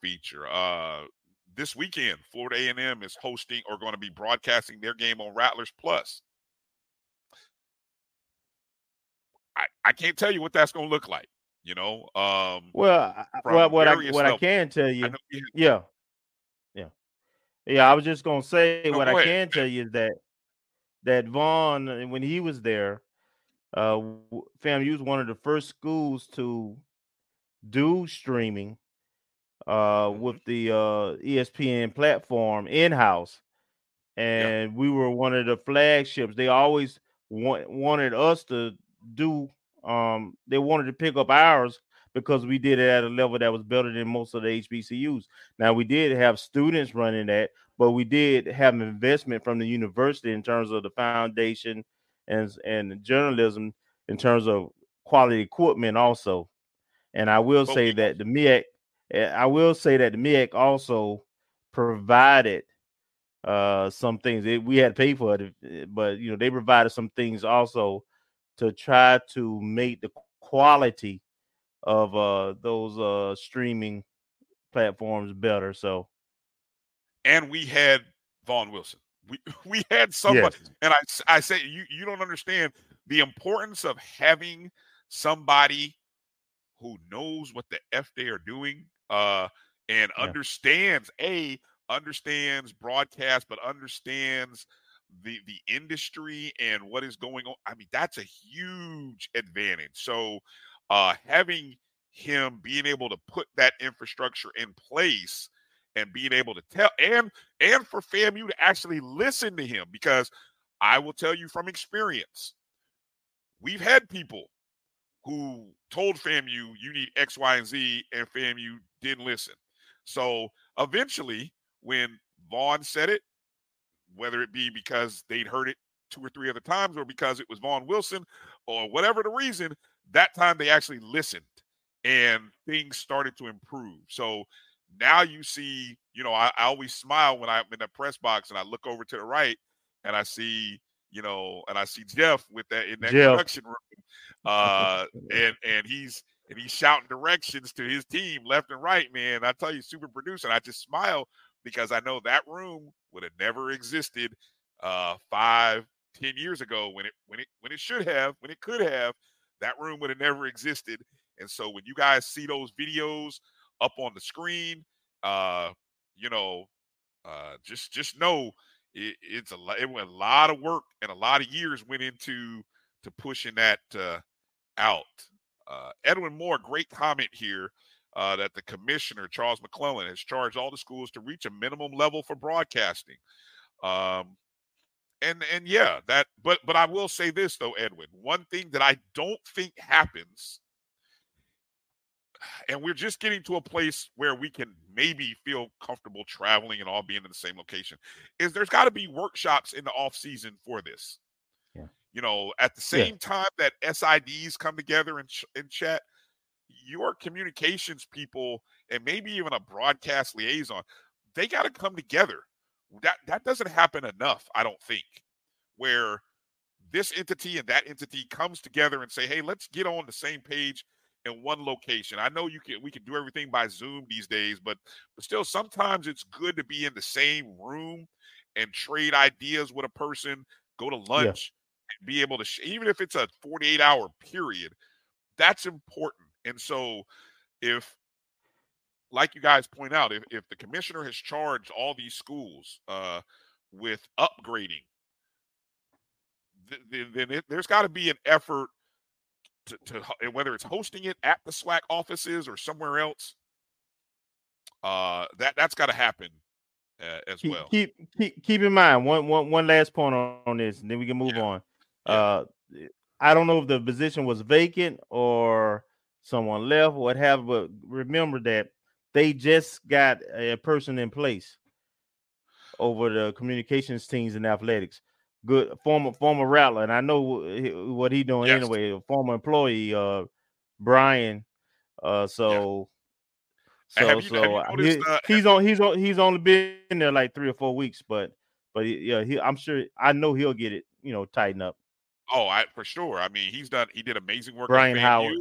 feature. Uh, this weekend, Florida A&M is hosting or going to be broadcasting their game on Rattlers Plus. I, I can't tell you what that's going to look like. You know, um, well, well, what I what levels. I can tell you, yeah, yeah, yeah. I was just gonna say no, what go I ahead. can tell you is that that Vaughn, uh, when he was there, uh, FAMU was one of the first schools to do streaming uh, with the uh, ESPN platform in house, and we were one of the flagships. They always want, wanted us to do. Um, they wanted to pick up ours because we did it at a level that was better than most of the HBCUs. Now we did have students running that, but we did have an investment from the university in terms of the foundation and and journalism in terms of quality equipment also. And I will say that the MEAC I will say that the MEAC also provided uh some things. It, we had to pay for it, eh, but you know they provided some things also to try to make the quality of uh those uh streaming platforms better. So, and we had Vaughn Wilson. We we had somebody, yes. and I I say you you don't understand the importance of having somebody who knows what the f they are doing uh, and yeah. understands a understands broadcast, but understands the the industry and what is going on. I mean, that's a huge advantage. So uh, having him being able to put that infrastructure in place and being able to tell and and for FAMU to actually listen to him because I will tell you from experience, we've had people who told FAMU you need X, Y, and Z, and FAMU didn't listen. So eventually, when Vaughn said it, whether it be because they'd heard it two or three other times or because it was Vaughn Wilson or whatever the reason, that time they actually listened and things started to improve. So now you see, you know, I, I always smile when I'm in the press box and I look over to the right and I see you know, and I see Jeff with that in that Jeff. production room, uh, and and he's and he's shouting directions to his team left and right. Man, I tell you, super producer. I just smile because I know that room would have never existed uh, five, ten years ago when it when it when it should have, when it could have. That room would have never existed. And so when you guys see those videos up on the screen, uh, you know, uh, just just know it, it's a. It went a lot of work and a lot of years went into to pushing that uh, out. Uh, Edwin Moore, great comment here uh, that the commissioner Charles McClelland has charged all the schools to reach a minimum level for broadcasting. Um, and and yeah, that. But but I will say this though, Edwin. One thing that I don't think happens and we're just getting to a place where we can maybe feel comfortable traveling and all being in the same location is there's got to be workshops in the off season for this yeah. you know at the same yeah. time that SIDs come together and, ch- and chat your communications people and maybe even a broadcast liaison they got to come together that that doesn't happen enough i don't think where this entity and that entity comes together and say hey let's get on the same page in one location. I know you can we can do everything by Zoom these days, but but still sometimes it's good to be in the same room and trade ideas with a person, go to lunch yeah. and be able to sh- even if it's a 48 hour period, that's important. And so if like you guys point out, if, if the commissioner has charged all these schools uh, with upgrading, th- then it, there's got to be an effort to, to whether it's hosting it at the SWAC offices or somewhere else. Uh, that that's got to happen uh, as keep, well. Keep keep keep in mind one one one last point on, on this, and then we can move yeah. on. Yeah. Uh, I don't know if the position was vacant or someone left, what have. But remember that they just got a person in place over the communications teams and athletics. Good former former rattler, and I know what he doing yes. anyway. A former employee, uh, Brian. Uh, so so you, so noticed, he, uh, he's on he's on he's only been there like three or four weeks, but but yeah, he I'm sure I know he'll get it, you know, tighten up. Oh, I for sure. I mean, he's done he did amazing work. Brian Howard.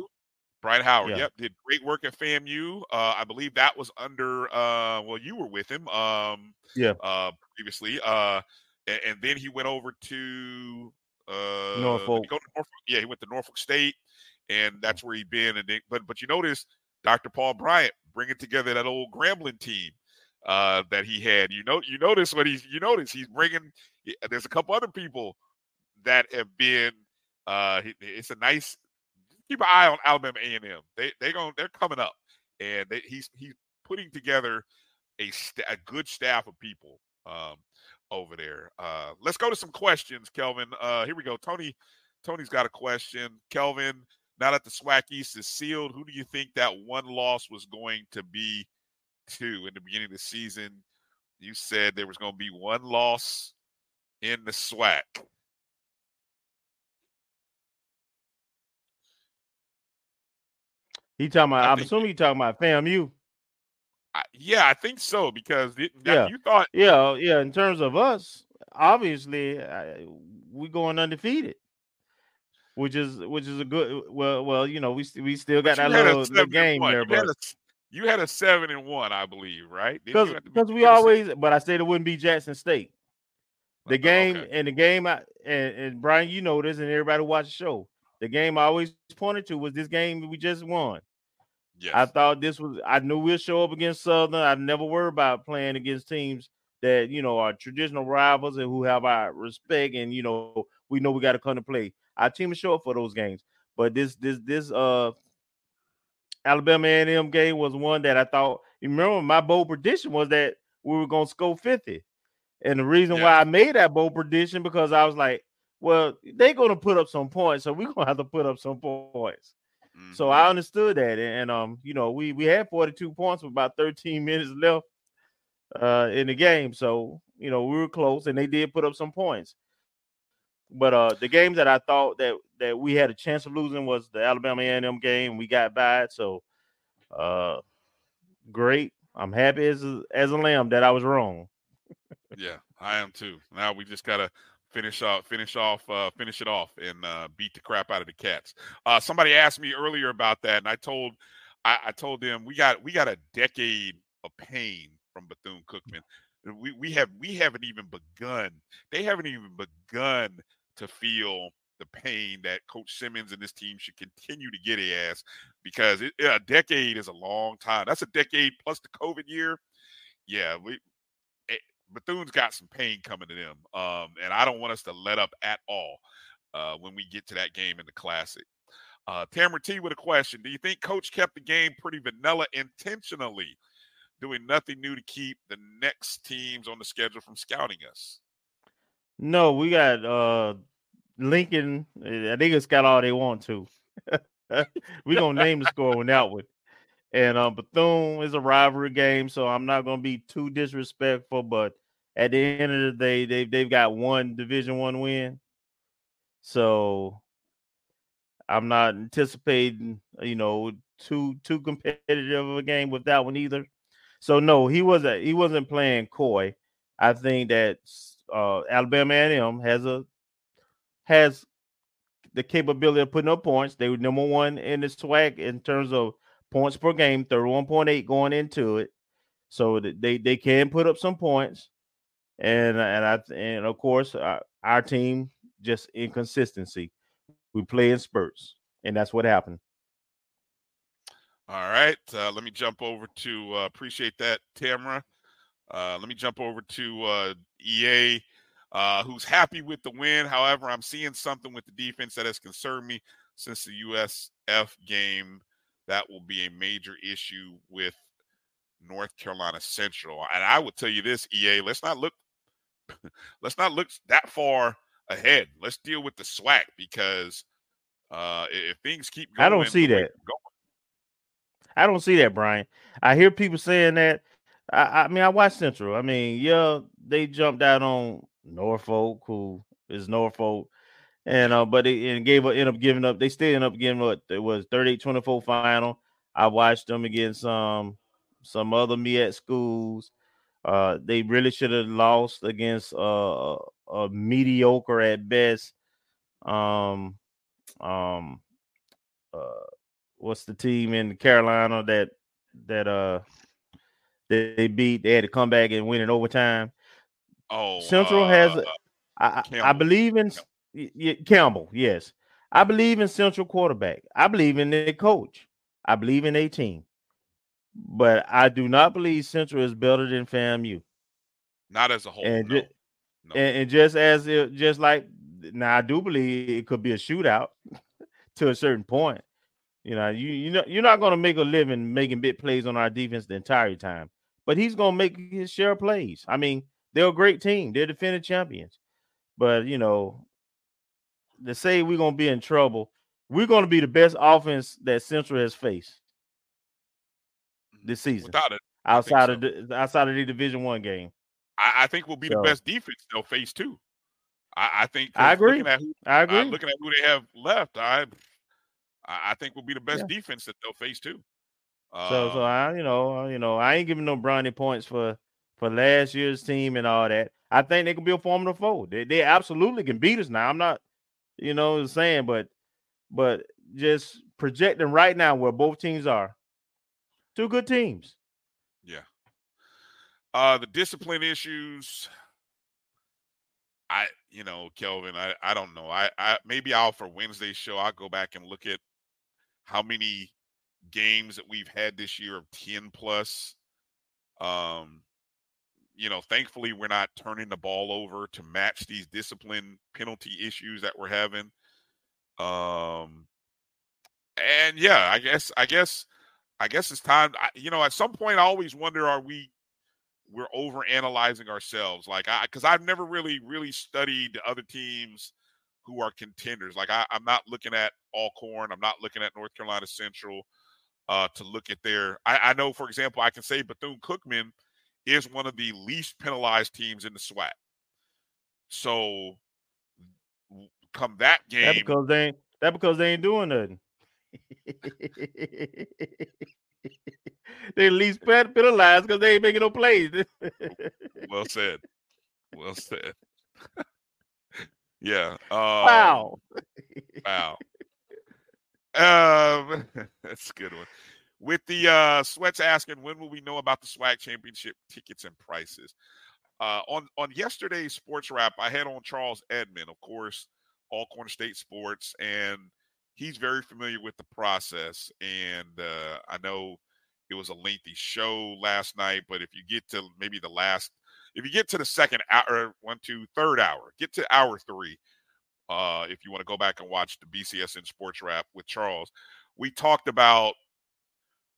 Brian Howard, yeah. yep, did great work at FAMU. Uh, I believe that was under uh, well, you were with him, um, yeah, uh, previously. Uh, and, and then he went over to uh Norfolk. Norfolk. Yeah, he went to Norfolk State, and that's where he'd been. And then, but but you notice Dr. Paul Bryant bringing together that old Grambling team uh, that he had. You know, you notice what he's you notice he's bringing. There's a couple other people that have been. Uh, it's a nice. Keep an eye on Alabama A and M. They they going they're coming up, and they, he's he's putting together a st- a good staff of people um, over there. Uh, let's go to some questions, Kelvin. Uh, here we go. Tony Tony's got a question. Kelvin, now that the SWAC East is sealed, who do you think that one loss was going to be to in the beginning of the season? You said there was going to be one loss in the SWAC. He talking about. I am assuming you talking about FAMU. Yeah, I think so because it, yeah. you thought. Yeah, yeah. In terms of us, obviously, I, we going undefeated which is which is a good. Well, well, you know, we we still got that little, little game there, you Had a, you had a seven and one, I believe, right? Because because we always, but I said it wouldn't be Jackson State. The uh, game okay. and the game, I, and, and Brian, you know this, and everybody watch the show. The game I always pointed to was this game we just won. Yes. I thought this was. I knew we'll show up against Southern. I never worry about playing against teams that you know are traditional rivals and who have our respect, and you know we know we got to come to play. Our team is short for those games. But this this this uh Alabama A&M game was one that I thought. You remember my bold prediction was that we were gonna score 50. And the reason yeah. why I made that bold prediction because I was like, well, they're gonna put up some points, so we're gonna have to put up some points. Mm-hmm. So I understood that, and, um, you know, we we had 42 points with about 13 minutes left uh in the game. So you know, we were close, and they did put up some points. But uh, the game that I thought that that we had a chance of losing was the Alabama A&M game. We got by it, so uh, great. I'm happy as a, as a lamb that I was wrong. yeah, I am too. Now we just gotta finish off, finish off, uh, finish it off, and uh, beat the crap out of the Cats. Uh, somebody asked me earlier about that, and I told I, I told them we got we got a decade of pain from Bethune Cookman. We we have we haven't even begun. They haven't even begun to feel the pain that Coach Simmons and this team should continue to get ass because it, a decade is a long time. That's a decade plus the COVID year. Yeah, we Bethune's got some pain coming to them, um, and I don't want us to let up at all uh, when we get to that game in the Classic. Uh, Tamara T with a question: Do you think Coach kept the game pretty vanilla intentionally, doing nothing new to keep the next teams on the schedule from scouting us? No, we got uh Lincoln. Eh, I think it's got all they want to. we gonna name the score on that one. And um, Bethune is a rivalry game, so I'm not gonna be too disrespectful. But at the end of the day, they've they've got one Division One win, so I'm not anticipating you know too too competitive of a game with that one either. So no, he wasn't he wasn't playing coy. I think that uh, Alabama A&M has a has the capability of putting up points. They were number one in the SWAC in terms of points per game, 31.8 going into it. So they they can put up some points. And and I and of course our, our team just inconsistency. We play in spurts, and that's what happened. All right, uh, let me jump over to uh, appreciate that, Tamara. Uh, let me jump over to uh, EA uh, who's happy with the win. However, I'm seeing something with the defense that has concerned me since the USF game. That will be a major issue with North Carolina Central. And I would tell you this, EA, let's not look let's not look that far ahead. Let's deal with the SWAC because Uh, if things keep going, I don't see that. I don't see that, Brian. I hear people saying that. I, I mean, I watch Central. I mean, yeah, they jumped out on Norfolk, who is Norfolk, and uh, but they and gave up, end up giving up. They still end up giving up. It was 38-24 final. I watched them against um some other MEAC schools. Uh, they really should have lost against uh, a mediocre at best. Um, um, uh, what's the team in Carolina that that uh they beat? They had to come back and win in overtime. Oh, Central uh, has. I, I believe in Campbell. Campbell. Yes, I believe in Central quarterback. I believe in their coach. I believe in a team, but I do not believe Central is better than FAMU. Not as a whole. And, no. just, no. and, and just as it, just like now, I do believe it could be a shootout to a certain point. You know, you you know you're not going to make a living making big plays on our defense the entire time, but he's going to make his share of plays. I mean, they're a great team. They're defending champions, but you know, to say we're going to be in trouble, we're going to be the best offense that Central has faced this season. Without it, outside so. of the outside of the Division One game, I, I, think we'll be so. the best defense they'll face too. I, I think I agree. Who, I agree. Uh, looking at who they have left, I I think will be the best yeah. defense that they'll face too. Uh, so, so I, you know, you know, I ain't giving no brownie points for for last year's team and all that. I think they can be a formidable foe. They, they absolutely can beat us now. I'm not, you know, what I'm saying, but but just projecting right now where both teams are, two good teams. Yeah. Uh the discipline issues. I, you know, Kelvin, I, I don't know. I, I maybe I'll for Wednesday's show, I'll go back and look at how many games that we've had this year of 10 plus. Um, you know, thankfully we're not turning the ball over to match these discipline penalty issues that we're having. Um, and yeah, I guess, I guess, I guess it's time. I, you know, at some point, I always wonder: Are we we're over analyzing ourselves? Like, I because I've never really, really studied other teams who are contenders. Like I, I'm not looking at Alcorn. I'm not looking at North Carolina Central uh, to look at their. I, I, know, for example, I can say Bethune Cookman is one of the least penalized teams in the SWAC. So come that game, that because they ain't, that because they ain't doing nothing. they least penalized because they ain't making no plays. well said. Well said. Yeah. Um, wow. Wow. Um, that's a good one. With the uh, sweats asking, when will we know about the SWAC championship tickets and prices? Uh, on on yesterday's sports wrap, I had on Charles Edmond, of course, all Alcorn State Sports, and he's very familiar with the process. And uh, I know it was a lengthy show last night, but if you get to maybe the last if you get to the second hour, one, two, third hour, get to hour three. Uh, if you want to go back and watch the BCSN Sports Wrap with Charles, we talked about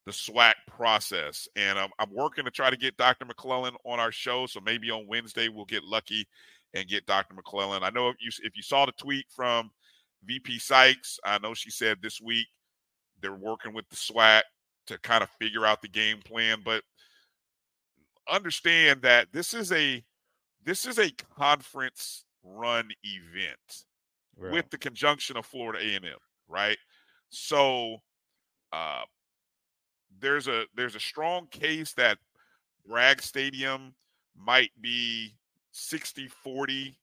the SWAC process, and I'm, I'm working to try to get Dr. McClelland on our show. So maybe on Wednesday we'll get lucky and get Dr. McClelland. I know if you if you saw the tweet from VP Sykes, I know she said this week they're working with the SWAC to kind of figure out the game plan, but understand that this is a this is a conference run event right. with the conjunction of Florida A&M, right? So uh, there's a there's a strong case that Bragg Stadium might be 60-40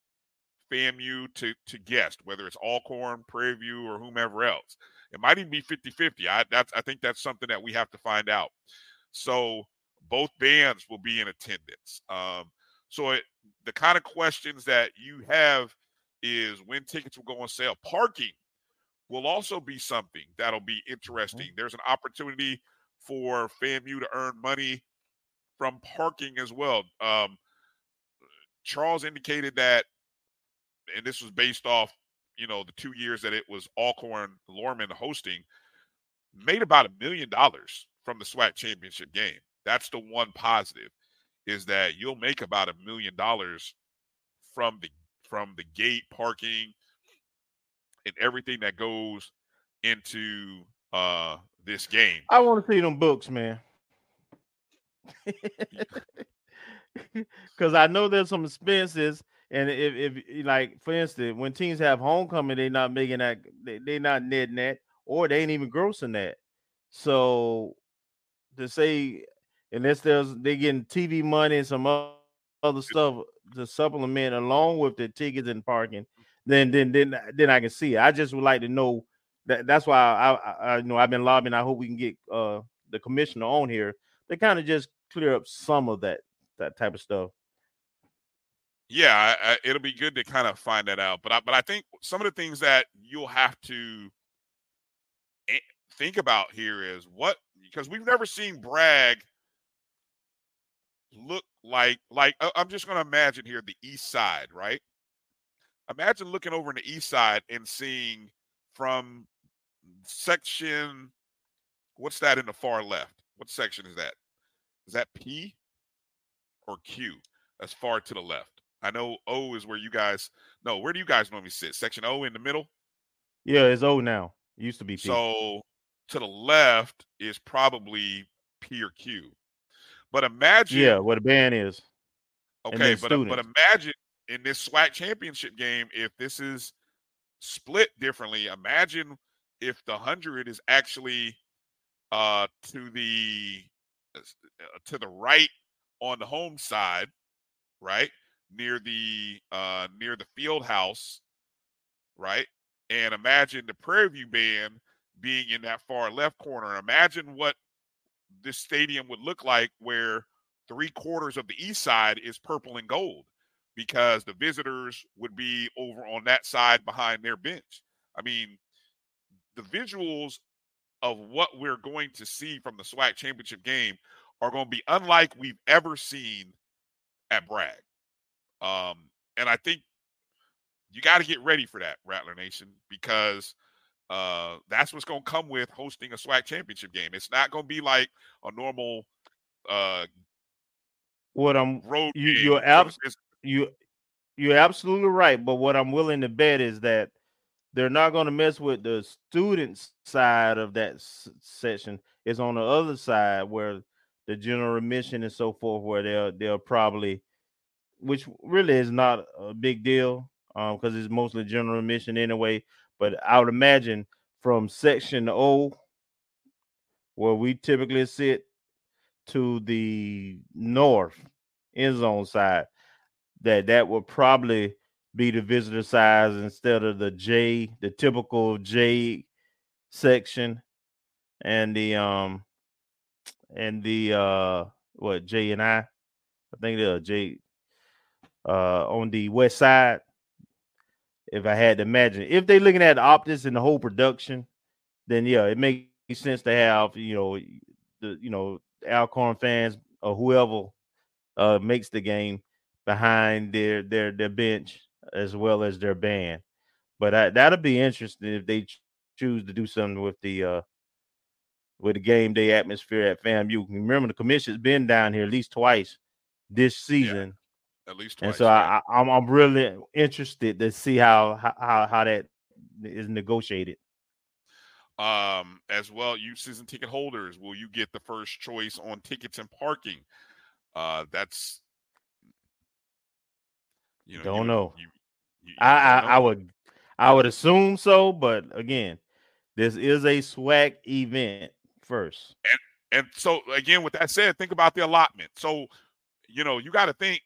FAMU to to guest, whether it's Alcorn, Prairie View, or whomever else. It might even be 50-50. I that's I think that's something that we have to find out. So both bands will be in attendance. Um, so it, the kind of questions that you have is when tickets will go on sale. Parking will also be something that'll be mm-hmm. interesting. There's an opportunity for FAMU to earn money from parking as well. Um, Charles indicated that, and this was based off, you know, the two years that it was Alcorn Lorman hosting, made about a million dollars from the SWAC championship game. That's the one positive is that you'll make about a million dollars from the from the gate parking and everything that goes into uh this game. I want to see them books, man. Because I know there's some expenses, and if, if like for instance, when teams have homecoming, they're not making that, they, they're not netting that, or they ain't even grossing that. So to say unless there's they getting TV money and some other stuff to supplement along with the tickets and parking, then then then then I can see it. I just would like to know that that's why I, I, I you know I've been lobbying. I hope we can get uh the commissioner on here to kind of just clear up some of that that type of stuff. Yeah, I, I, it'll be good to kind of find that out. But I, but I think some of the things that you'll have to think about here is what because we've never seen Bragg look like like uh, I'm just going to imagine here the east side, right? Imagine looking over in the east side and seeing from section what's that in the far left? What section is that? Is that P or Q? That's far to the left. I know O is where you guys no, where do you guys normally sit? Section O in the middle? Yeah, it's O now. It used to be P. So to the left is probably P or Q. But imagine Yeah, what a band is. Okay, but uh, but imagine in this SWAC championship game if this is split differently. Imagine if the hundred is actually uh to the uh, to the right on the home side, right near the uh near the field house, right? And imagine the Prairie View band being in that far left corner. Imagine what this stadium would look like where three quarters of the east side is purple and gold because the visitors would be over on that side behind their bench. I mean, the visuals of what we're going to see from the SWAC championship game are going to be unlike we've ever seen at Bragg. Um, and I think you got to get ready for that, Rattler Nation, because – uh, that's what's going to come with hosting a SWAC championship game. It's not going to be like a normal uh, what I'm road. You, you're abs- you you're absolutely right. But what I'm willing to bet is that they're not going to mess with the students side of that s- section. It's on the other side where the general admission and so forth, where they'll they'll probably, which really is not a big deal, because um, it's mostly general admission anyway. But I would imagine from section O, where we typically sit, to the north end zone side, that that would probably be the visitor size instead of the J, the typical J section, and the um and the uh what J and I, I think the J uh on the west side if I had to imagine. If they're looking at the optics and the whole production, then yeah, it makes sense to have you know the you know Alcorn fans or whoever uh, makes the game behind their their their bench as well as their band. But I, that'll be interesting if they choose to do something with the uh with the game day atmosphere at FAMU. Remember, the commission's been down here at least twice this season at least twice. And so yeah. I, I'm I'm really interested to see how how how that is negotiated. Um, as well, you season ticket holders, will you get the first choice on tickets and parking? Uh, that's you know, don't you, know. You, you, I, I. I would I would assume so, but again, this is a SWAC event first. And and so again, with that said, think about the allotment. So, you know, you got to think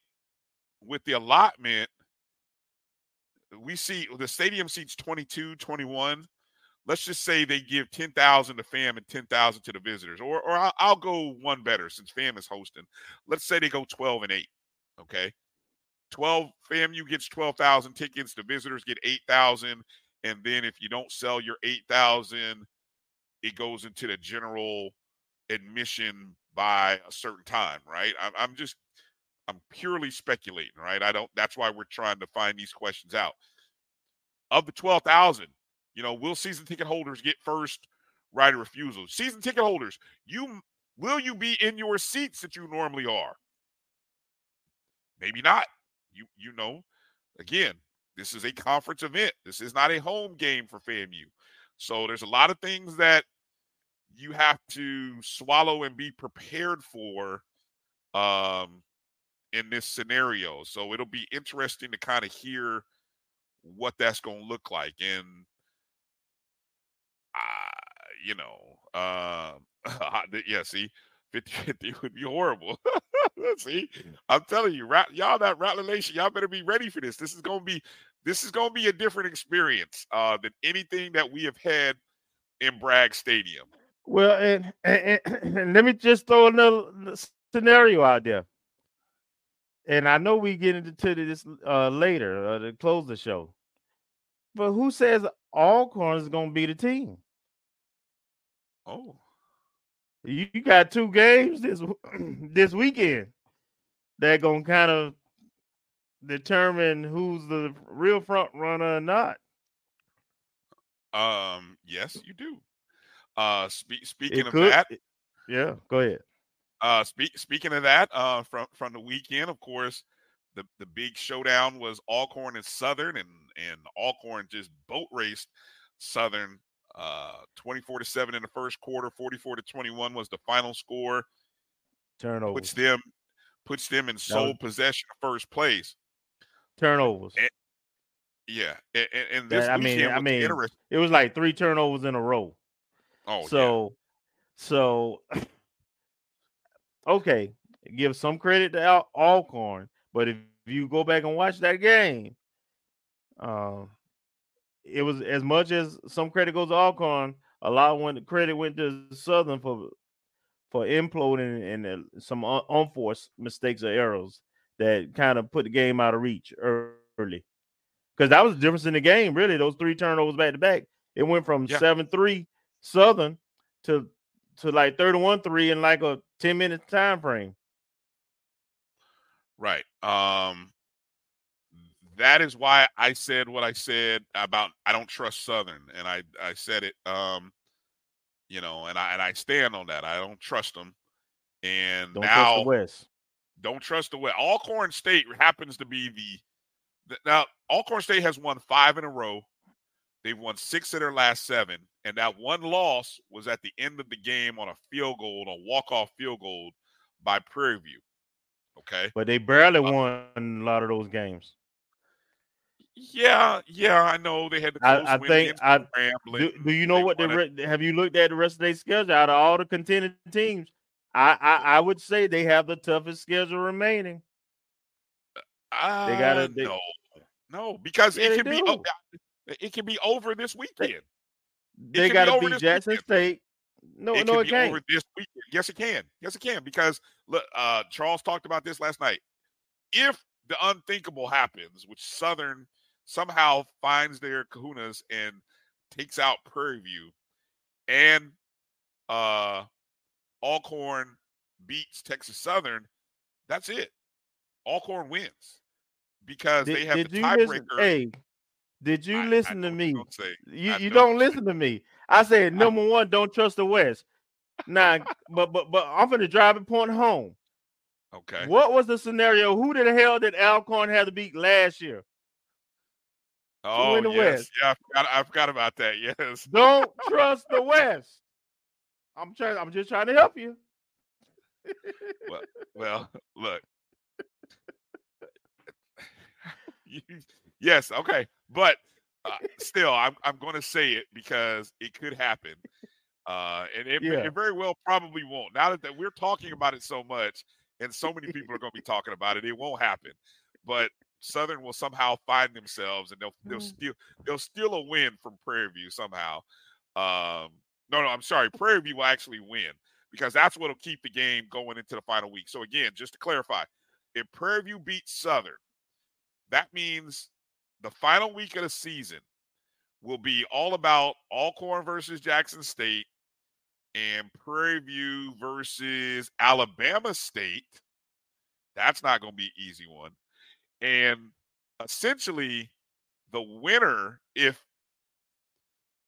with the allotment, we see the stadium seats 22, 21. Let's just say they give 10,000 to FAM and 10,000 to the visitors. Or, or I'll, I'll go one better since FAM is hosting. Let's say they go 12 and 8. Okay. 12 FAMU gets 12,000 tickets, the visitors get 8,000. And then if you don't sell your 8,000, it goes into the general admission by a certain time, right? I'm, I'm just I'm purely speculating, right? I don't. That's why we're trying to find these questions out. Of the twelve thousand, you know, will season ticket holders get first right of refusal? Season ticket holders, you will you be in your seats that you normally are? Maybe not. You you know, again, this is a conference event. This is not a home game for FAMU. So there's a lot of things that you have to swallow and be prepared for um, in this scenario. So it'll be interesting to kind of hear what that's going to look like. And, uh, you know, uh, yeah, see, 50 50 would be horrible. see, I'm telling you, rat, y'all that Rattler Nation, y'all better be ready for this. This is going to be this is to be a different experience uh, than anything that we have had in Bragg Stadium. Well, and, and, and let me just throw another scenario out there. And I know we get into this uh, later uh, to close the show. But who says Alcorn is going to be the team? Oh, you, got two games this this weekend that gonna kind of determine who's the real front runner or not. Um, yes, you do. Uh, spe- speaking of that, Yeah, go ahead. uh, speak, speaking of that, uh, from from the weekend, of course, the the big showdown was Alcorn and Southern, and and Alcorn just boat raced Southern, uh, twenty four to seven in the first quarter, forty four to twenty one was the final score, Turnovers. puts them puts them in sole possession of first place. Turnovers. Eh, Yeah, and, and- and this I mean- I mean. It was like three turnovers in a row. Oh, yeah. so, so okay, give some credit to Al- Alcorn, but if you go back and watch that game, um, it was as much as some credit goes to Alcorn, a lot when the credit went to Southern for for imploding and uh, some un- unforced mistakes or errors that kind of put the game out of reach early. Because that was the difference in the game, really. Those three turnovers back to back. It went from Yeah. seven three Southern to to like 31 3 in like a 10 minute time frame. Right. Um that is why I said what I said about I don't trust Southern and I I said it um you know and I and I stand on that. I don't trust them. And Don't now trust the West. don't trust the West. Alcorn State happens to be the, the now Alcorn State has won 5 in a row. They've won 6 of their last 7 and that one loss was at the end of the game on a field goal, a walk-off field goal by Prairie View. Okay? But they barely Uh, won a lot of those games. Yeah, yeah, I know they had the I- I think I- Do, do you know They what the won re- have you looked at the rest of their schedule out of all the contending teams? I, I I would say they have the toughest schedule remaining. Uh, gotta- they- no, no, because Yeah, it can be do. it can be over this weekend. They can got be beat Jackson weekend. State. No, it no, can it be can't. over this weekend. Yes, it can. Yes, it can. Because look, uh, Charles talked about this last night. If the unthinkable happens, which Southern somehow finds their kahunas and takes out Prairie View, and uh, Alcorn beats Texas Southern, that's it. Alcorn wins because they have did the tiebreaker. Hey, did you I- I listen know to me? say. You I you don't listen to me. I said number one, don't trust the West. Now, but but but I'm gonna drive it point home. Okay. What was the scenario? Who the hell did Alcorn have to beat last year? Oh, win the yes. West? Yeah, I forgot, I forgot about that. Yes. Don't trust the West. I'm trying. I'm just trying to help you. Well, well, look. Yes, okay. But uh, still, I'm I'm going to say it because it could happen. Uh, and it, Yeah. it very well probably won't. Now that, that we're talking about it so much and so many people are going to be talking about it, it won't happen. But Southern will somehow find themselves and they'll they'll Mm. steal they'll steal a win from Prairie View somehow. Um, no, no, I'm sorry. Prairie View will actually win because that's what'll keep the game going into the final week. So again, just to clarify, if Prairie View beats Southern, that means the final week of the season will be all about Alcorn versus Jackson State and Prairie View versus Alabama State. That's not going to be an easy one. And essentially, the winner, if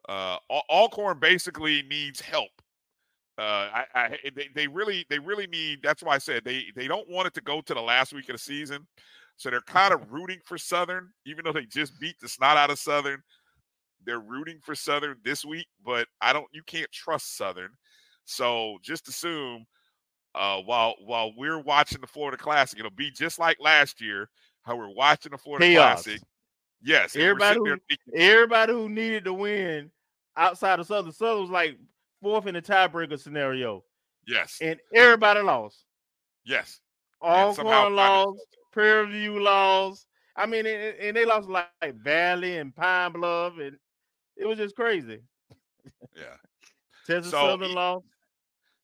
uh, Al- Alcorn basically needs help. Uh, I, I they, they really they really need. That's why I said they they don't want it to go to the last week of the season, so they're kind of rooting for Southern, even though they just beat the snot out of Southern. they're rooting for Southern this week, but I don't. You can't trust Southern, so just assume uh, while while we're watching the Florida Classic, it'll be just like last year how we're watching the Florida Chaos. Classic. Yes, Everybody who, everybody who needed to win outside of Southern, Southern was like fourth in the tiebreaker scenario, yes, and everybody lost. yes, Alcorn lost, Prairie View lost. I mean, and, and they lost like, Valley and Pine Bluff, and it was just crazy. yeah. Texas So, Southern e- lost.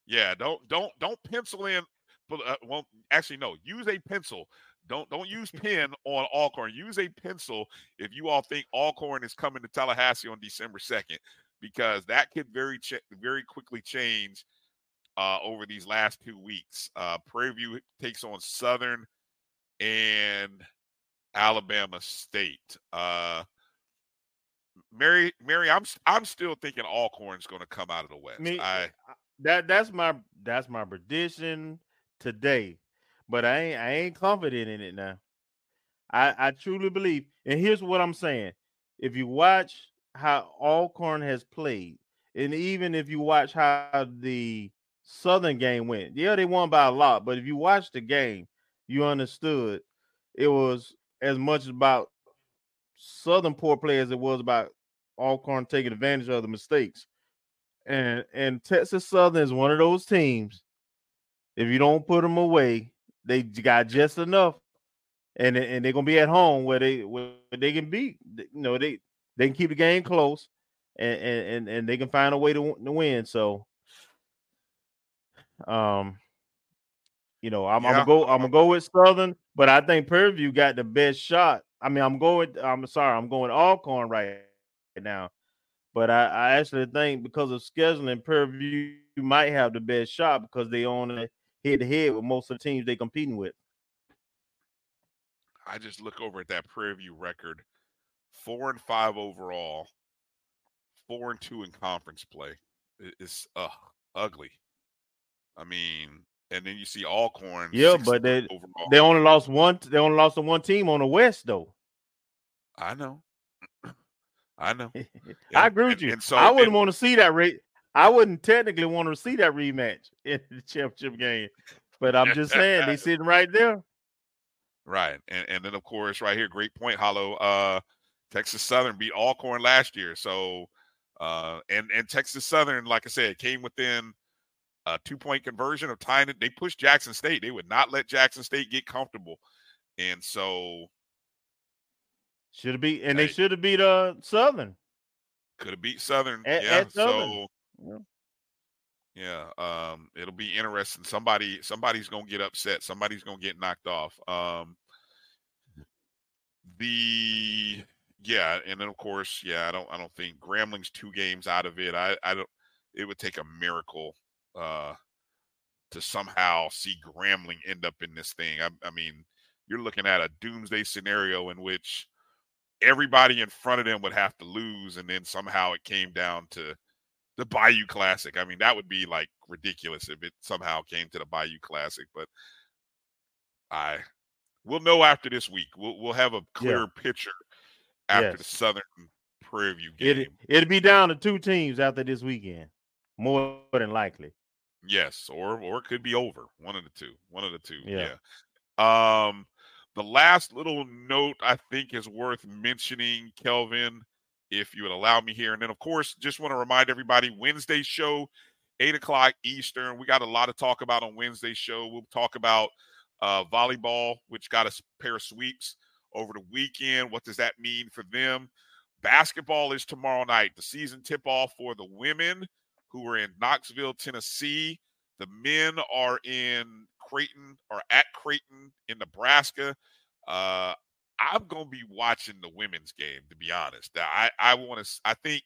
Yeah, don't don't don't pencil in. But uh, well, actually, no. Use a pencil. Don't don't use pen on Alcorn. Use a pencil if you all think Alcorn is coming to Tallahassee on December second, because that could very ch- very quickly change uh, over these last two weeks. Uh, Prairie View takes on Southern and Alabama State. Uh, Mary, Mary, I'm I'm still thinking Alcorn's going to come out of the West. Me, I that that's my that's my prediction today, but I ain't I ain't confident in it now. I I truly believe, and here's what I'm saying: if you watch how Alcorn has played, and even if you watch how the Southern game went, yeah, they won by a lot, but if you watch the game, you understood it was as much about Southern poor play as it was about Alcorn taking advantage of the mistakes and and Texas Southern is one of those teams. If you don't put them away, they got just enough, and and they're gonna be at home where they where they can beat. You know they they can keep the game close, and and and, they can find a way to, to win. So, um, you know I'm, I'm gonna go I'm gonna go with Southern, but I think Prairie View got the best shot. I mean I'm going I'm sorry I'm going Alcorn right now. But I, I actually think because of scheduling, Prairie View might have the best shot because they on a head to head with most of the teams they're competing with. I just look over at that Prairie View record, four and five overall, four and two in conference play. It's uh, ugly. I mean, and then you see Alcorn. Yeah, but they- overall. They only lost one. They only lost to one team on the West though. I know, I know. I And- agree with you. and so- I wouldn't and- want to see that rate. I wouldn't technically want to see that rematch in the championship game. But I'm just saying they sitting right there. Right. And and then of course right here, great point, Hollow. Uh Texas Southern beat Alcorn last year. So uh and and Texas Southern, like I said, came within a two-point conversion of tying it. They pushed Jackson State. They would not let Jackson State get comfortable. And so Should have beat, and they Hey. should have beat uh Southern. could have beat Southern. At- yeah. at Southern. So Yeah. um, it'll be interesting. Somebody somebody's gonna get upset. Somebody's gonna get knocked off. Um the yeah, and then of course, yeah, I don't I don't think Grambling's two games out of it. I I don't it would take a miracle uh to somehow see Grambling end up in this thing. I, I mean, you're looking at a doomsday scenario in which everybody in front of them would have to lose, and then somehow it came down to the Bayou Classic. I mean, that would be like ridiculous if it somehow came to the Bayou Classic. But I we'll know after this week. We'll we'll have a clearer picture after the Southern Prairie View game. It it'll be down to two teams after this weekend, more than likely. Yes, or or it could be over. One of the two. One of the two. Yeah. Yeah. Um the last little note I think is worth mentioning, Kelvin, if you would allow me here. And then of course, just want to remind everybody Wednesday show, eight o'clock Eastern. We got a lot to talk about on Wednesday show. We'll talk about uh volleyball, which got a pair of sweeps over the weekend. What does that mean for them? Basketball is tomorrow night. The season tip off for the women who are in Knoxville, Tennessee. The men are in Creighton or at Creighton in Nebraska. Uh, I'm gonna be watching the women's game to be honest. I I want to. I think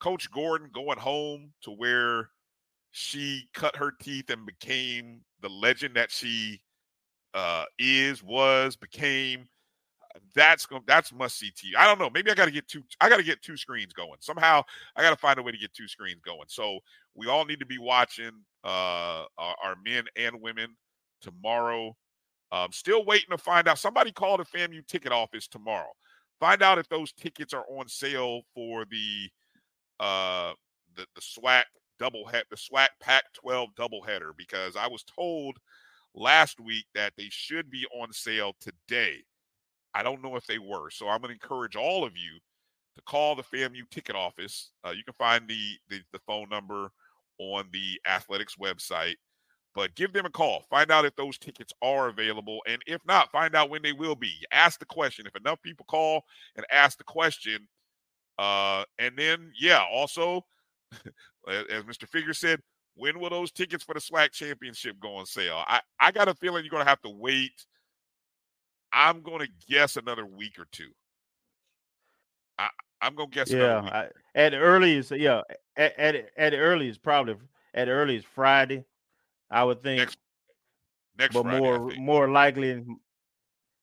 Coach Gordon going home to where she cut her teeth and became the legend that she uh, is, was, became. That's going. That's must see TV. I don't know. Maybe I got to get two. I got to get two screens going somehow. I got to find a way to get two screens going. So we all need to be watching uh, our, our men and women tomorrow. Um, still waiting to find out. Somebody called the FAMU ticket office tomorrow. find out if those tickets are on sale for the uh the the SWAC double head the SWAC Pac 12 doubleheader because I was told last week that they should be on sale today. I don't know if they were. So I'm going to encourage all of you to call the FAMU ticket office. Uh, you can find the, the, the phone number on the athletics website, but give them a call. Find out if those tickets are available, and if not, find out when they will be. Ask the question. If enough people call and ask the question, uh, and then yeah, also as Mr. Figure said, when will those tickets for the SWAC championship go on sale? I, I got a feeling you're going to have to wait. I'm going to guess another week or two. I, I'm going to guess. Yeah, I, at earliest, yeah, at, at at earliest, probably at earliest Friday, I would think. Next, next but Friday, more more likely,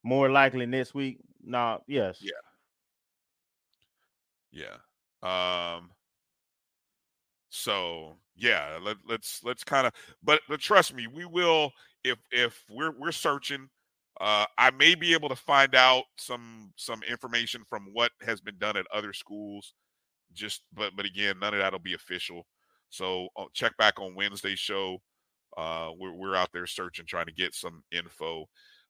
more likely next week. No, yes. Yeah. Yeah. Um. So yeah, let, let's let's kind of, but but trust me, we will if if we're we're searching. Uh, I may be able to find out some some information from what has been done at other schools. Just but but again, none of that'll be official. So uh, check back on Wednesday's show. Uh, we're we're out there searching, trying to get some info.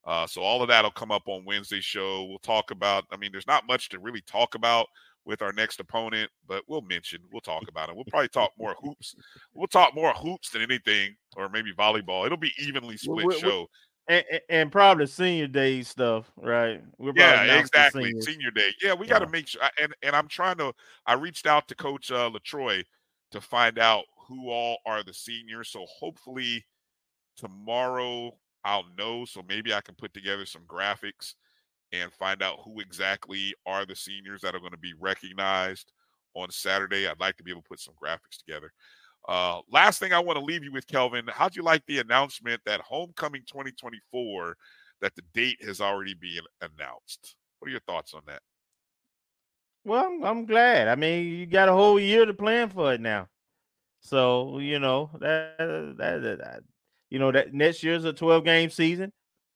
Uh, so all of that'll come up on Wednesday's show. We'll talk about. I mean, there's not much to really talk about with our next opponent, but we'll mention, we'll talk about it. We'll probably talk more hoops. We'll talk more hoops than anything, or maybe volleyball. It'll be evenly split we're, show. and, and, probably senior day stuff, right? We're yeah, exactly. Senior day. Yeah, we got to make sure. And and I'm trying to. I reached out to Coach uh, Latroy to find out who all are the seniors. So hopefully tomorrow I'll know. So maybe I can put together some graphics and find out who exactly are the seniors that are going to be recognized on Saturday. I'd like to be able to put some graphics together. Uh, last thing I want to leave you with, Kelvin, how'd you like the announcement that Homecoming 2024 that the date has already been announced? What are your thoughts on that? Well, I'm glad. I mean, you got a whole year to plan for it now. So, you know, that, that, that you know, that next year's a 12 game season.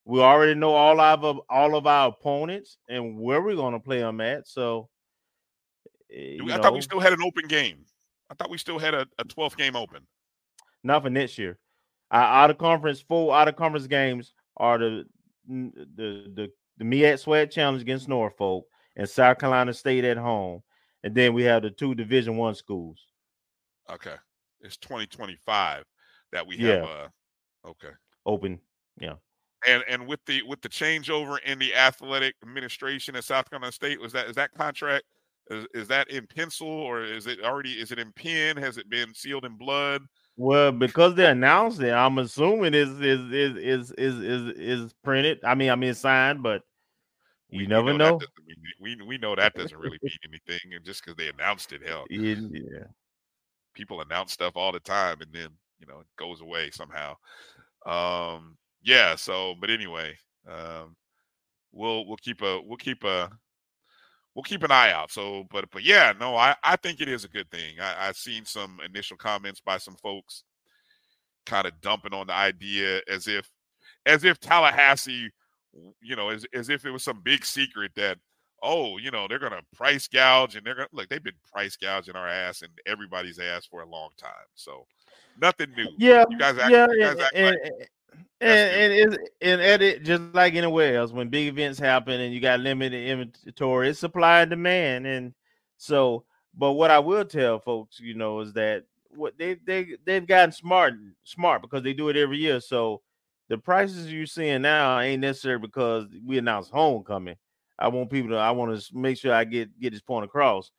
We already know all of all of our opponents and where we're going to play them at. So, eh, I know, thought we still had an open game. I thought we still had a, a 12th game open. Not for next year. Our out of conference, full out of conference games are the the the the MEAC SWAC Challenge against Norfolk and South Carolina State at home, and then we have the two Division One schools. Okay, it's 2025 that we have. Yeah. Uh, okay, open. Yeah and and with the with the changeover in the athletic administration at South Carolina State, was that is that contract is, is that in pencil or is it already is it in pen? Has it been sealed in blood? Well, because they announced it, I'm assuming is is is is is is, is printed. I mean, I mean signed, but you we, never we know. know. we we know that doesn't really mean anything, and just because they announced it, hell, yeah. People announce stuff all the time, and then you know it goes away somehow. Um, yeah. So, but anyway, um, we'll we'll keep a we'll keep a we'll keep an eye out. So, but but yeah, no, I I think it is a good thing. I, I've seen some initial comments by some folks, kind of dumping on the idea as if as if Tallahassee, you know, as as if it was some big secret that oh, you know, they're gonna price gouge and they're gonna look. They've been price gouging our ass and everybody's ass for a long time. So nothing new. Yeah, you guys act, yeah, you guys act and, like, and, and it's and edit just like anywhere else when big events happen and you got limited inventory, it's supply and demand. And so, but what I will tell folks, you know, is that what they they they've gotten smart smart because they do it every year. So the prices you're seeing now ain't necessary because we announced homecoming. I want people to I want to make sure I get get this point across.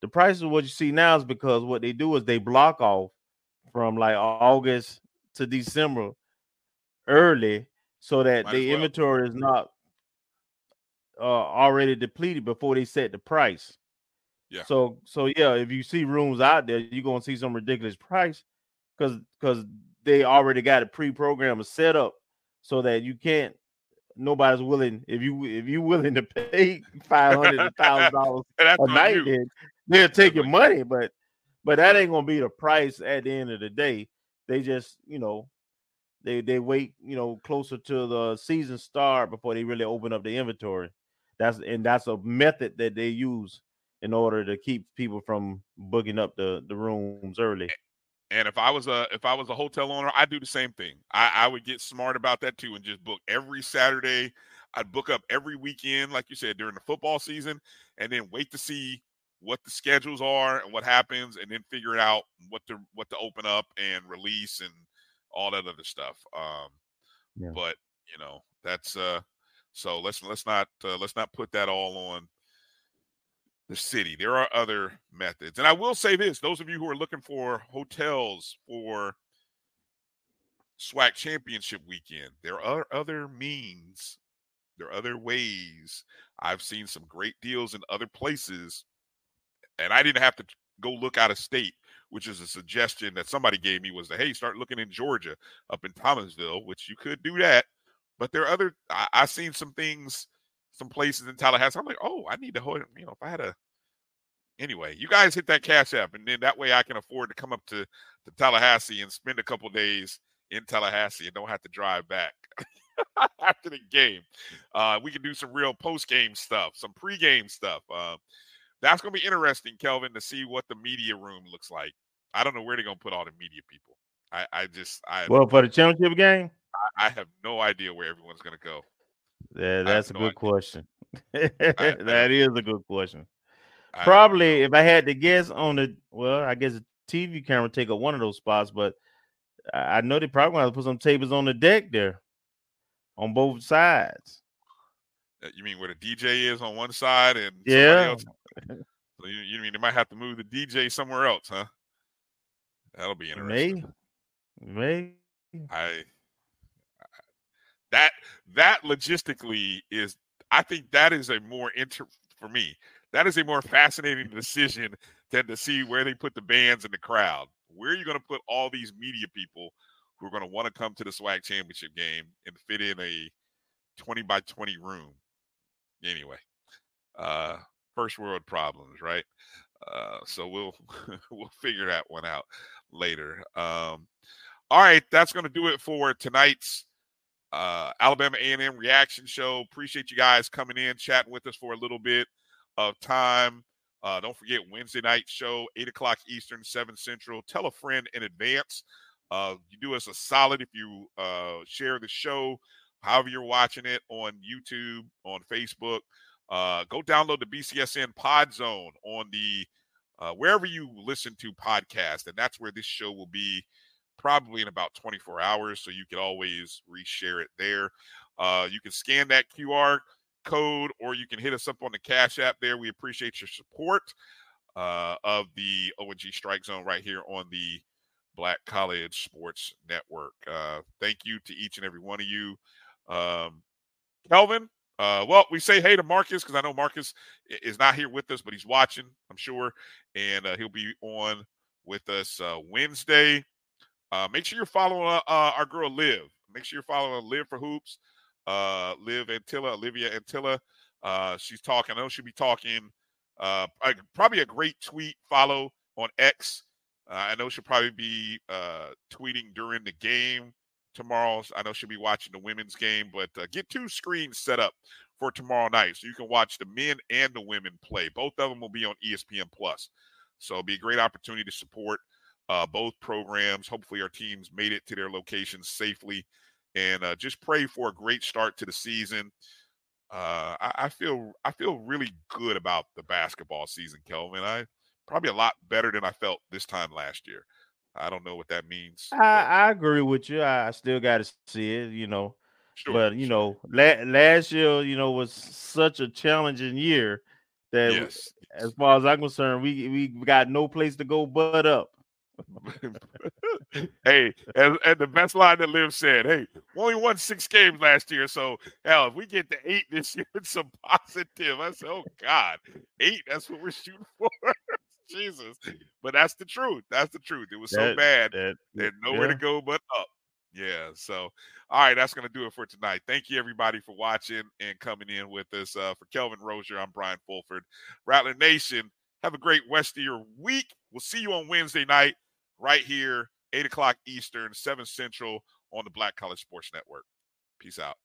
The prices of what you see now is because what they do is they block off from like August to December early so that Might the well. inventory is not uh, already depleted before they set the price. Yeah. So so yeah, if you see rooms out there, you're gonna see some ridiculous price because because they already got a pre-programmed set up so that you can't nobody's willing if you if you willing to pay five hundred thousand dollars a night, then they'll take your money, but but that ain't gonna be the price at the end of the day. They just you know they they wait, you know, closer to the season start before they really open up the inventory. That's and that's a method that they use in order to keep people from booking up the the rooms early. And if I was a if I was a hotel owner, I'd do the same thing. I, I would get smart about that too and just book every Saturday. I'd book up every weekend, like you said, during the football season, and then wait to see what the schedules are and what happens, and then figure out what to what to open up and release and all that other stuff. Um, yeah. But you know, that's uh, so let's let's not uh, let's not put that all on the city. There are other methods, and I will say this: those of you who are looking for hotels for SWAC Championship weekend, there are other means. There are other ways. I've seen some great deals in other places and I didn't have to go look out of state, which is a suggestion that somebody gave me was that hey, start looking in Georgia, up in Thomasville, which you could do that. But there are other. I, I seen some things, some places in Tallahassee. I'm like, oh, I need to hold. You know, if I had a anyway, you guys hit that cash app, and then that way I can afford to come up to, to Tallahassee and spend a couple days in Tallahassee and don't have to drive back after the game. Uh, we can do some real post game stuff, some pre game stuff. Uh, that's going to be interesting, Kelvin, to see what the media room looks like. I don't know where they're going to put all the media people. I, I just, I well for the championship game. I, I have no idea where everyone's going to go. Yeah, that's a no good idea. question. that is a good question. Probably, if I had to guess on the well, I guess a TV camera take up one of those spots, but I know they probably going to put some tables on the deck there, on both sides. Uh, you mean where the DJ is on one side and yeah, else? so you, you mean they might have to move the DJ somewhere else, huh? That'll be interesting. Maybe. I, I that that logistically is I think that is a more inter for me. That is a more fascinating decision than to see where they put the bands in the crowd. Where are you going to put all these media people who are going to want to come to the SWAC championship game and fit in a 20 by 20 room? Anyway, uh, first world problems, right? Uh, so we'll we'll figure that one out later. Um, all right, that's going to do it for tonight's uh, Alabama A&M reaction show. Appreciate you guys coming in, chatting with us for a little bit of time. Uh, don't forget Wednesday night show, eight o'clock Eastern, seven Central. Tell a friend in advance. Uh, you do us a solid if you uh, share the show, however you're watching it on YouTube, on Facebook. Uh, go download the BCSN Pod Zone on the uh, wherever you listen to podcasts, and that's where this show will be probably in about 24 hours. So you can always reshare it there. Uh, you can scan that QR code, or you can hit us up on the Cash App. There, we appreciate your support uh, of the ONG Strike Zone right here on the Black College Sports Network. Uh, thank you to each and every one of you. Um, Kelvin, uh, well, we say hey to Marcus because I know Marcus is not here with us, but he's watching, I'm sure, and uh, he'll be on with us uh, Wednesday. Uh, make sure you're following uh, uh, our girl Liv. Make sure you're following Liv for Hoops. Uh, Liv Antilla, Olivia Antilla. she's talking. I know she'll be talking. Uh, probably a great tweet follow on X. I know she'll probably be uh, tweeting during the game tomorrow. I know she'll be watching the women's game, but uh, get two screens set up for tomorrow night so you can watch the men and the women play. Both of them will be on ESPN Plus, so it'll be a great opportunity to support uh, both programs. Hopefully, our teams made it to their locations safely, and uh, just pray for a great start to the season. Uh, I, I feel I feel really good about the basketball season, Kelvin. I probably a lot better than I felt this time last year. I don't know what that means. I, I agree with you. I still got to see it, you know. Sure, but you sure. know, la- last year, you know, was such a challenging year that, yes. as far as I'm concerned, we we got no place to go but up. hey, and, and, the best line that Liv said, "Hey, we only won six games last year, so hell, if we get to eight this year, it's a positive." I said, "Oh God, eight? That's what we're shooting for." Jesus. But that's the truth. That's the truth. It was so that, bad. That, There's nowhere yeah. to go but up. Yeah. So, all right, that's going to do it for tonight. Thank you, everybody, for watching and coming in with us. Uh, for Kelvin Rozier, I'm Brian Fulford. Rattler Nation, have a great rest of your week. We'll see you on Wednesday night right here, 8 o'clock Eastern, 7 Central on the Black College Sports Network. Peace out.